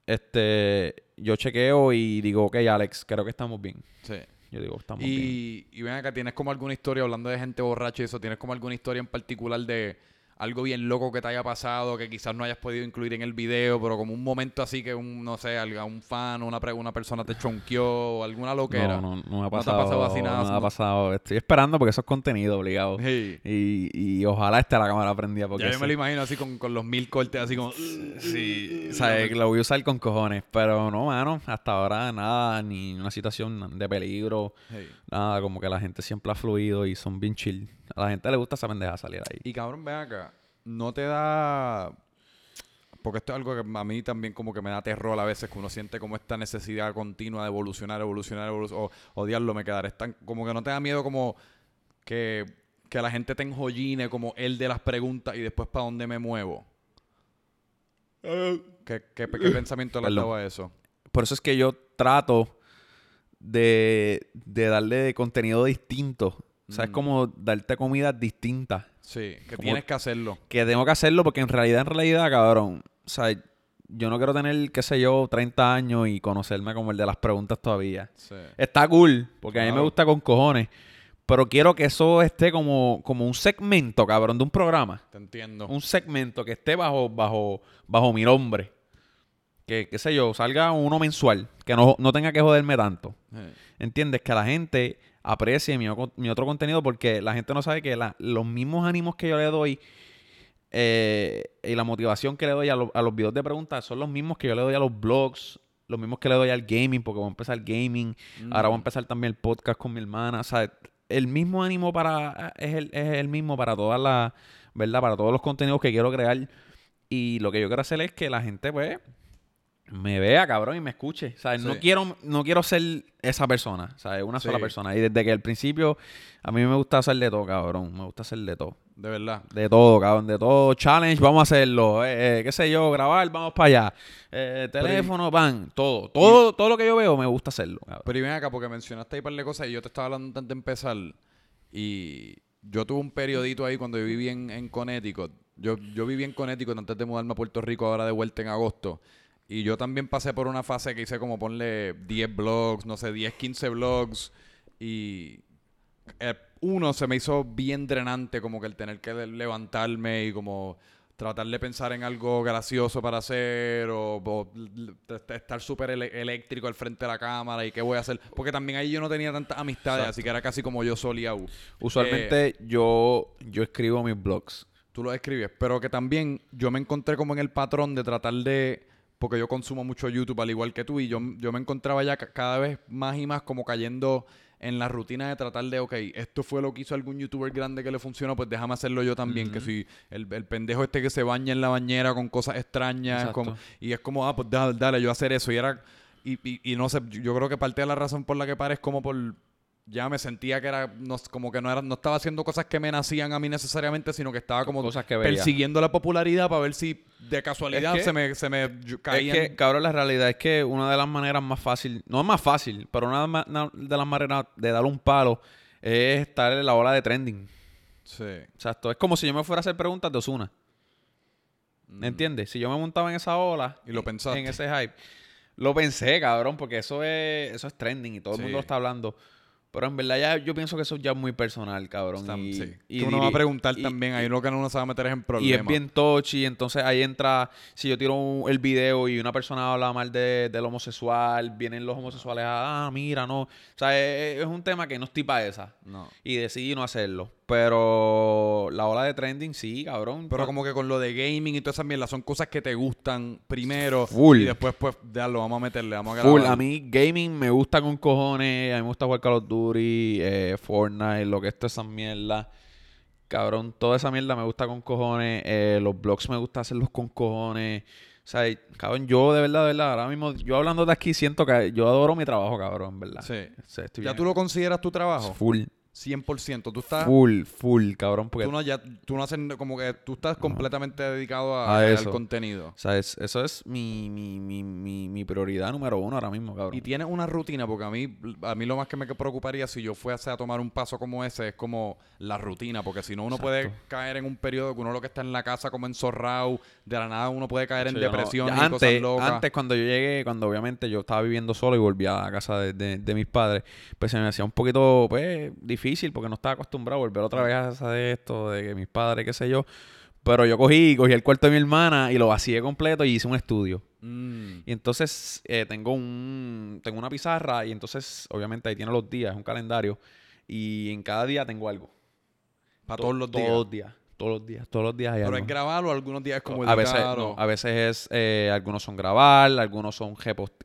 este, yo chequeo y digo, ok, Alex, creo que estamos bien. Sí. Yo digo, estamos bien. Y, y ven acá, ¿tienes como alguna historia, hablando de gente borracha y eso, ¿tienes como alguna historia en particular de algo bien loco que te haya pasado, que quizás no hayas podido incluir en el video, pero como un momento así que un, no sé, un fan o una, una persona te chonqueó o alguna loquera? No, no, no me ha ¿No te ha pasado. pasado así nada? No me ha pasado. Estoy esperando porque eso es contenido obligado. Sí. Y, y ojalá esté la cámara prendida porque Ya yo me lo imagino así con, con los mil cortes, así como... Sí, o sea, que lo voy a usar con cojones. Pero no, mano, hasta ahora nada, ni una situación de peligro, Sí. nada, como que la gente siempre ha fluido y son bien chill. A la gente le gusta esa pendeja salir ahí. Y cabrón, ven acá, no te da... Porque esto es algo que a mí también como que me da terror a veces, que uno siente como esta necesidad continua de evolucionar, evolucionar, evolucionar, o odiarlo, me quedaré tan... Como que no te da miedo como que, que la gente te enjolline como el de las preguntas y después para dónde me muevo. ¿Qué, qué, qué pensamiento le dado a eso? Por eso es que yo trato de, de darle contenido distinto. O sea, es Mm. como darte comidas distintas. Sí, que Como- tienes que hacerlo. Que tengo que hacerlo porque en realidad, en realidad, cabrón, o sea, yo no quiero tener, qué sé yo, 30 años y conocerme como el de las preguntas todavía. Sí. Está cool, porque a mí me gusta con cojones. Pero quiero que eso esté como, como un segmento, cabrón, de un programa. Te entiendo. Un segmento que esté bajo, bajo, bajo mi nombre. Que, qué sé yo, salga uno mensual. Que no, no tenga que joderme tanto. ¿Entiendes? Que la gente aprecie mi, otro contenido porque la gente no sabe que la- los mismos ánimos que yo le doy eh, y la motivación que le doy a, lo- a los videos de preguntas son los mismos que yo le doy a los blogs, los mismos que le doy al gaming, porque voy a empezar gaming, ahora voy a empezar también el podcast con mi hermana, o sea, el mismo ánimo para, es el, es el mismo para todas las, ¿verdad? Para todos los contenidos que quiero crear. Y lo que yo quiero hacer es que la gente, pues, me vea, cabrón, y me escuche. O sea, no Sí. quiero, no quiero ser esa persona, o sea, una sola Sí. persona. Y desde que al principio, a mí me gusta hacer de todo, cabrón. Me gusta hacer de todo. De verdad. De todo, cabrón, de todo. Challenge, vamos a hacerlo. Eh, eh, qué sé yo, grabar, vamos para allá. Eh, teléfono, van, todo. Todo, todo lo que yo veo me gusta hacerlo, cabrón. Pero y ven acá, porque mencionaste ahí un par de cosas y yo te estaba hablando antes de empezar. Y yo tuve un periodito ahí cuando yo viví en, en Connecticut. Yo, yo viví en Connecticut antes de mudarme a Puerto Rico, ahora de vuelta en agosto. Y yo también pasé por una fase que hice como ponle 10 blogs, no sé, 10, 15 blogs. Y eh, uno se me hizo bien drenante, como que el tener que le- levantarme y como tratar de pensar en algo gracioso para hacer o, estar súper eléctrico al frente de la cámara y qué voy a hacer. Porque también ahí yo no tenía tantas amistades, así que era casi como yo soleado. Usualmente yo, yo escribo mis blogs. Tú lo escribes, pero que también yo me encontré como en el patrón de tratar de, porque yo consumo mucho YouTube al igual que tú, y yo, yo me encontraba ya ca- cada vez más y más como cayendo en la rutina de tratar de, ok, esto fue lo que hizo algún youtuber grande que le funcionó, pues déjame hacerlo yo también, que si el, el pendejo este que se baña en la bañera con cosas extrañas, y es como, ah, pues dale, dale, yo hacer eso, y era, y, y, y no sé, yo creo que parte de la razón por la que paré es como por ya me sentía que era no, como que no era no estaba haciendo cosas que me nacían a mí necesariamente sino que estaba como Cosas que persiguiendo la popularidad para ver si de casualidad Es que- se me se me Es caían que, cabrón, la realidad es que una de las maneras más fácil, no es más fácil, pero una de las maneras de dar un palo es estar en la ola de trending. sí O sea, esto es como si yo me fuera a hacer preguntas de Osuna. ¿Me entiendes? Si yo me montaba en esa ola, Mm. Y lo en- pensaste. en ese hype, lo pensé, cabrón, porque eso es, eso es trending y todo Sí. el mundo lo está hablando. Pero en verdad ya yo pienso que eso ya es muy personal, cabrón. Está- y, sí. y que uno va a preguntar y- también ahí lo que uno se va a meter es en problemas y es bien touchy, entonces ahí entra, si yo tiro un- el video y una persona habla mal de, del homosexual, vienen los homosexuales a, ah, mira, no. O sea, es, es un tema que no estoy para esa. no Y decidí no hacerlo. Pero la ola de trending, sí, cabrón. pero como que con lo de gaming y todas esas mierdas son cosas que te gustan primero Full. y después pues ya lo vamos a meterle vamos a grabar Full, a mí gaming me gusta con cojones, a mí me gusta jugar Call of Duty, eh, Fortnite, lo que es toda esa mierda. Cabrón, toda esa mierda me gusta con cojones, eh, los blogs me gusta hacerlos con cojones. O sea, cabrón, yo de verdad, de verdad, ahora mismo, yo hablando de aquí siento que yo adoro mi trabajo, cabrón, en verdad. sí O sea, estoy ya bien- tú lo consideras tu trabajo Full, 100% tú estás full, full, cabrón, porque... tú no ya tú no haces como que tú estás completamente dedicado a, A eso. contenido O sea, es- eso es mi, mi, mi, mi, mi prioridad número uno ahora mismo, cabrón. Y tienes una rutina, porque a mí, a mí lo más que me preocuparía si yo fuese a tomar un paso como ese es como la rutina, porque si no uno puede caer en un periodo que uno lo que está en la casa como enzorrado, de la nada uno puede caer en Sí, yo no- depresión y antes, cosas locas. Antes, cuando yo llegué, cuando obviamente yo estaba viviendo solo y volvía a casa de, de- de mis padres, pues se me hacía un poquito pues, difícil porque no estaba acostumbrado a volver otra vez a casa de esto, de que mis padres, qué sé yo. Pero yo cogí, cogí el cuarto de mi hermana y lo vacié completo y hice un estudio. Mm, Y entonces eh, tengo un tengo una pizarra y entonces obviamente ahí tiene los días, es un calendario. Y en cada día tengo algo. para To- todos los días. Todos los días. Todos los días. Todos los días hay Pero algo. es grabarlo, algunos días es como a veces, editar no, o- a veces es, eh, algunos son grabar, algunos son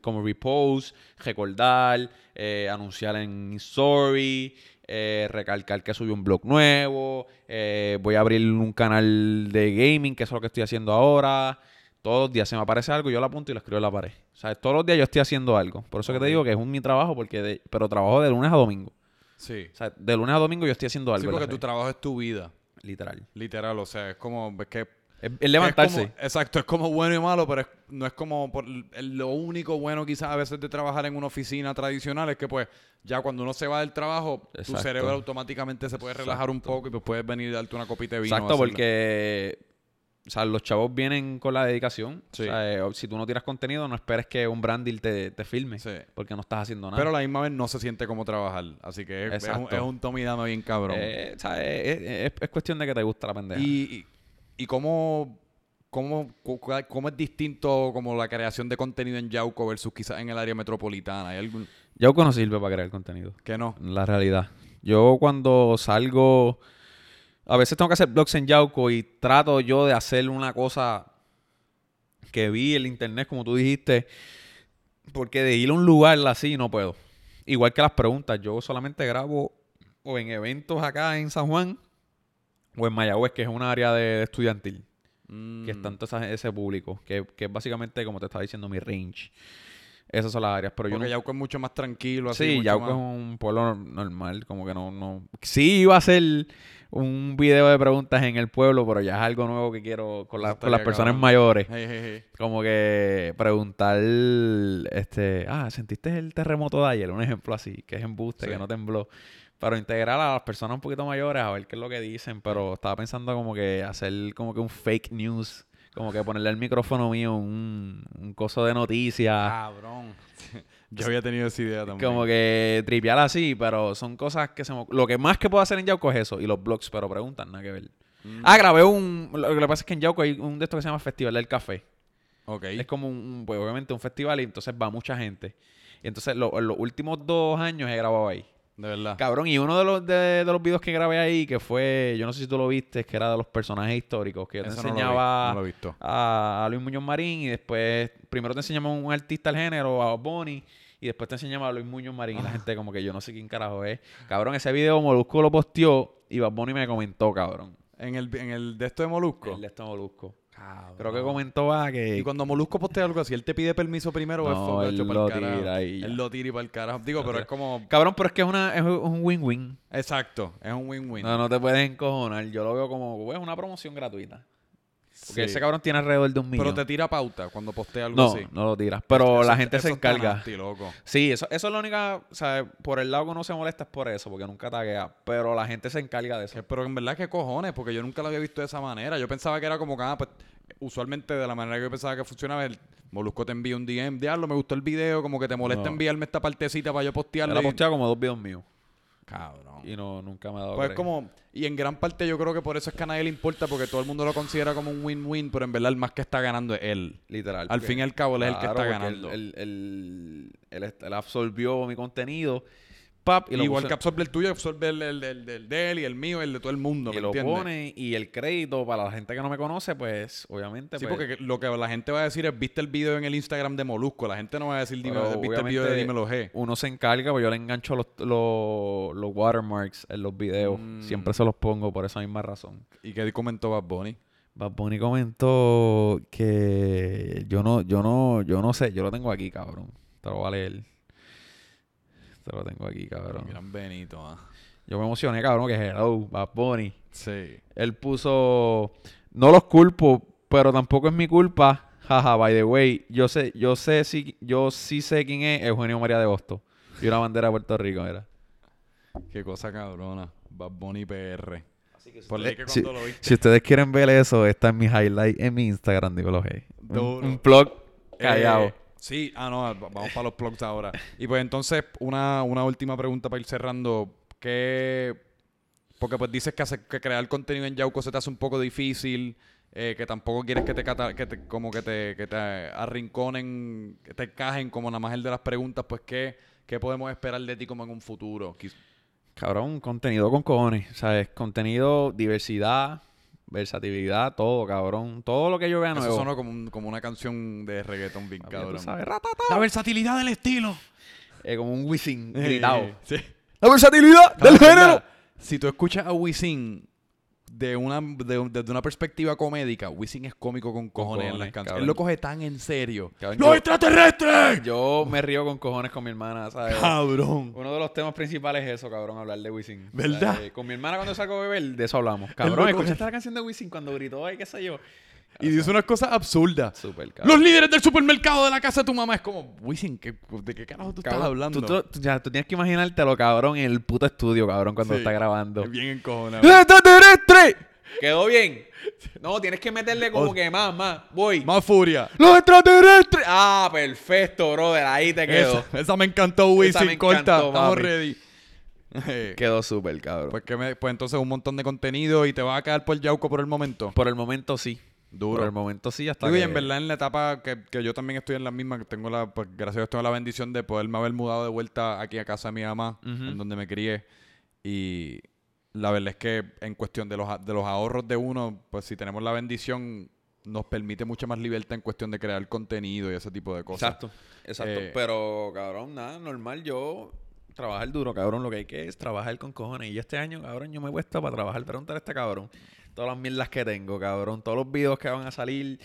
como repost, recordar, eh, anunciar en story, eh, recalcar que subí un blog nuevo, eh, voy a abrir un canal de gaming, que eso es lo que estoy haciendo ahora. Todos los días se me aparece algo, yo lo apunto y lo escribo en la pared. O sea, todos los días yo estoy haciendo algo. Por eso que te digo que es un mi trabajo, porque de- pero trabajo de lunes a domingo. Sí. O sea, de lunes a domingo yo estoy haciendo algo. Sí, porque tu trabajo es tu vida, Literal. literal, o sea, es como es que Es, es levantarse. Es como- exacto, es como bueno y malo, pero es- no es como por, lo único bueno quizás a veces de trabajar en una oficina tradicional es que pues ya cuando uno se va del trabajo, tu cerebro automáticamente se puede relajar un poco y pues puedes venir y darte una copita de vino. Exacto, porque o sea, los chavos vienen con la dedicación. Sí. O sea, eh, si tú no tiras contenido, no esperes que un brand deal te, te filme. Sí. Porque no estás haciendo nada. Pero a la misma vez no se siente como trabajar, así que es, es un, es un tome y dame bien cabrón. Eh, o sea, es, es- es cuestión de que te gusta la pendeja. y, y, y cómo ¿cómo, cómo es distinto como la creación de contenido en Yauco versus quizás en el área metropolitana? ¿Hay algún Yauco no sirve para crear contenido. que no? La realidad. Yo cuando salgo, a veces tengo que hacer blogs en Yauco y trato yo de hacer una cosa que vi en el internet, como tú dijiste, porque de ir a un lugar así no puedo. Igual que las preguntas, yo solamente grabo o en eventos acá en San Juan o en Mayagüez, que es un área de, de estudiantil, Mm, que es tanto esa- ese público, que, que es básicamente, como te estaba diciendo, mi range. Esas son las áreas, pero yo Porque no- Yauco es mucho más tranquilo. Así, Sí, Yauco más- es un pueblo normal, como que no, no... Sí iba a hacer un video de preguntas en el pueblo, pero ya es algo nuevo que quiero con, la- con las personas cabrón. mayores. Hey, hey, hey. Como que preguntar, este, ah, ¿sentiste el terremoto de ayer? Un ejemplo así, que es embuste, Sí. que no tembló. Pero integrar a las personas un poquito mayores a ver qué es lo que dicen, pero estaba pensando como que hacer como que un fake news, como que ponerle al micrófono mío un, un coso de noticias. Cabrón. Yo había tenido esa idea también. Como que tripear así, pero son cosas que se me... Lo que más que puedo hacer en Yauco es eso. Y los blogs, pero preguntan, nada que ver. Mm, Ah, grabé un... Lo que pasa es que en Yauco hay un de estos que se llama Festival del Café. ok. Es como un, un- pues obviamente un festival y entonces va mucha gente. Y entonces lo- en los últimos dos años he grabado ahí. De verdad. Cabrón, y uno de los, de, de los videos que grabé ahí, que fue... Yo no sé si tú lo viste, que era de los personajes históricos. Que yo te Eso no lo vi, enseñaba no lo he visto. a, a Luis Muñoz Marín y después primero te enseñamos a un artista del género, a Bonnie, y después te enseñamos a Luis Muñoz Marín Ah. y la gente como que yo no sé quién carajo es. Cabrón, ese video Molusco lo posteó y Bad Bunny me comentó, cabrón. En el, en el de esto de Molusco. El de este Molusco. Cabrón. Creo que comentó ah, que... Y cuando Molusco postea algo así, él te pide permiso primero o No, es él lo pa'l carajo? tira y ya. Él lo tira y para el carajo. Digo, pero tira. es como. Cabrón, pero es que es, una, es un win-win. Exacto, es un win-win. No, no te puedes encojonar. Yo lo veo como, pues, una promoción gratuita. Porque Sí. ese cabrón tiene alrededor de un millón. Pero te tira pauta cuando postea algo No, así. no lo tiras. Pero Eso- la gente se eso encarga. nasty, loco. Sí, eso, eso es la única, o sea, por el lado que uno se molesta es por eso, porque nunca taguea, pero la gente se encarga de eso. Que- Pero en verdad, ¿qué cojones? Porque yo nunca lo había visto de esa manera. Yo pensaba que era como que, ah, pues, usualmente de la manera que yo pensaba que funcionaba, el Molusco te envía un DM, diablo, me gustó el video, como que te molesta No. enviarme esta partecita para yo ha y- posteado como dos videos míos Cabrón. y no, nunca me ha dado Pues crédito. como, y en gran parte yo creo que por eso es que a nadie le importa, porque todo el mundo lo considera como un win-win, pero en verdad el más que está ganando es él. Literal. Al fin y al cabo, él es el que está ganando. Él, él- él- él absorbió mi contenido, pap, y lo Igual que absorbe el tuyo, absorbe el, el- el- el de él y el mío el de todo el mundo, y ¿me lo entiendes? pone, y el crédito para la gente que no me conoce, pues, obviamente, Sí, pues, porque lo que la gente va a decir es, viste el video en el Instagram de Molusco. La gente no va a decir, dime, viste el video de Dímelo G. uno se encarga, pues yo le engancho los, los, los watermarks en los videos. Mm. Siempre se los pongo por esa misma razón. ¿Y qué comentó Bad Bunny? Bad Bunny comentó que yo no, yo no, yo no sé, yo lo tengo aquí, cabrón. Te lo voy a leer. Te lo tengo aquí, cabrón. Gran Benito, ah. Yo me emocioné, cabrón, que hello, Bad Bunny. Sí. Él puso, no los culpo, pero tampoco es mi culpa. Jaja, by the way, yo sé, yo sé si, yo sí sé quién es Eugenio María de Hosto. Y una bandera de Puerto Rico, era. Qué cosa cabrona. Bad Bunny PR. Así que Por que si, cuando lo viste. si ustedes quieren ver eso, está en mi highlight en mi Instagram, digo lo hey. Un, un blog callado. Eh, sí, ah, no, va- vamos para los plugs ahora. Y pues entonces, una, una última pregunta para ir cerrando. ¿Qué...? Porque pues dices que, crear contenido en Yauco se te hace un poco difícil, eh, que tampoco quieres que te, cata- que te- como que te, arrinconen, que te encajen como nada más el de las preguntas, pues ¿qué, qué podemos esperar de ti como en un futuro? Cabrón, contenido con cojones. ¿Sabes? Contenido, diversidad, versatilidad, todo, cabrón. Todo lo que yo vea Eso nuevo. sonó como, un- como una canción de reggaeton bien tú cabrón. sabes. La versatilidad del estilo. Eh, como un Wisin gritado. Sí. ¡La versatilidad del género! Si tú escuchas a Wisin de una, de- desde una perspectiva comédica, Wisin es cómico con cojones, en las canciones. Él lo coge tan en serio. Cabrón, ¡Los yo- extraterrestres! Yo me río con cojones con mi hermana, ¿sabes? Cabrón. Uno de los temas principales es eso, cabrón, hablar de Wisin. ¿Verdad? ¿Sabes? Con mi hermana cuando salgo a beber, de eso hablamos. Cabrón, ¿escuchaste la canción de Wisin cuando gritó ahí, qué sé yo? Y dice unas cosas absurdas. Súper, cabrón. Los líderes del supermercado de la casa de tu mamá es como, Wisin, ¿qué- ¿de qué carajo tú Cabrón, estás hablando? Tú, tú- ya, tú tienes que imaginártelo, cabrón, en el puto estudio, cabrón, cuando Sí. está grabando. Es bien encojonado. ¡El extraterrestre! ¿Quedó bien? No, tienes que meterle como O- que más, más. Voy. Más furia. ¡Los extraterrestres! Ah, perfecto, brother. Ahí te quedó. Esa, esa me encantó, Wisin. me Corta, encantó, estamos papi. ready. Eh, Quedó súper, cabrón. pues, que me- pues entonces un montón de contenido y te vas a quedar por Yauco por el momento. Por el momento sí. Duro. Por el momento sí, hasta Digo, y que- en verdad en la etapa que, que yo también estoy en la misma, que tengo la, pues gracias a Dios tengo la bendición de poderme haber mudado de vuelta aquí a casa de mi mamá, en donde me crié. Y la verdad es que en cuestión de los, de los ahorros de uno, pues si tenemos la bendición, nos permite mucha más libertad en cuestión de crear contenido y ese tipo de cosas. Exacto, exacto. Eh, Pero, cabrón, nada, normal. Yo trabajar duro, cabrón. Lo que hay que es trabajar con cojones. Y yo este año, cabrón, yo me he puesto para trabajar. Preguntar a este cabrón. Todas las mierdas que tengo, cabrón. Todos los videos que van a salir.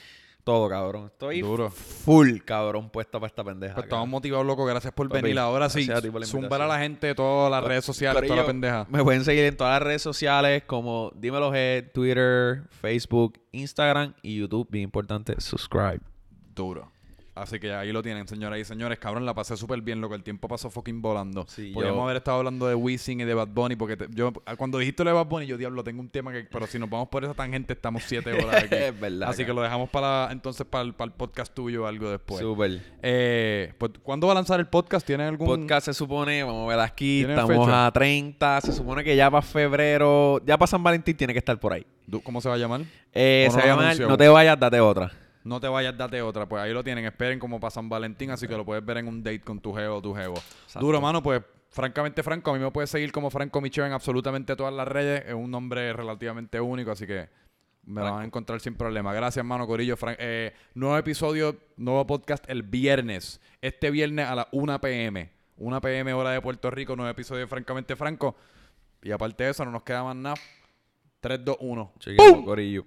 Todo, cabrón. Estoy Duro. full, cabrón, puesto para esta pendeja. Pues estamos motivados, loco. Gracias por Papi, venir. Ahora sí, a la zumbar a la gente de todas las redes sociales, toda la Corillo, pendeja. Me pueden seguir en todas las redes sociales como Dímelo G, Twitter, Facebook, Instagram y YouTube. Bien importante, subscribe. Duro. Así que ahí lo tienen, señoras y señores. Cabrón, la pasé súper bien, loco. El tiempo pasó fucking volando. Sí, Podríamos yo- haber estado hablando de Wisin y de Bad Bunny, porque te- yo cuando dijiste lo de Bad Bunny, yo diablo, tengo un tema que. Pero si nos vamos por esa tangente, estamos siete horas aquí. Es verdad, Así que lo dejamos para entonces para el, para el podcast tuyo o algo después. Súper. Eh, pues, ¿Cuándo va a lanzar el podcast? ¿Tiene algún Podcast se supone, vamos a ver aquí, ¿Tiene estamos fecha? a 30, se supone que ya para febrero, ya para San Valentín tiene que estar por ahí. ¿Cómo se va a llamar? Eh, ¿O se no lo llama anunció No te vayas, date otra. No te vayas, date otra. Pues ahí lo tienen. Esperen como para San Valentín, así que lo puedes ver en un date con tu jevo o tu jevo. Duro, mano, pues francamente franco. A mí me puedes seguir como Franco Michel en absolutamente todas las redes. Es un nombre relativamente único, así que me lo van a encontrar sin problema. Gracias, mano Corillo. Fran- eh, nuevo episodio, nuevo podcast el viernes. Este viernes a las 1 p.m. 1 p.m. hora de Puerto Rico. Nuevo episodio de Francamente Franco. Y aparte de eso, no nos queda más nada. 3, 2, 1. Chequemos, corillo.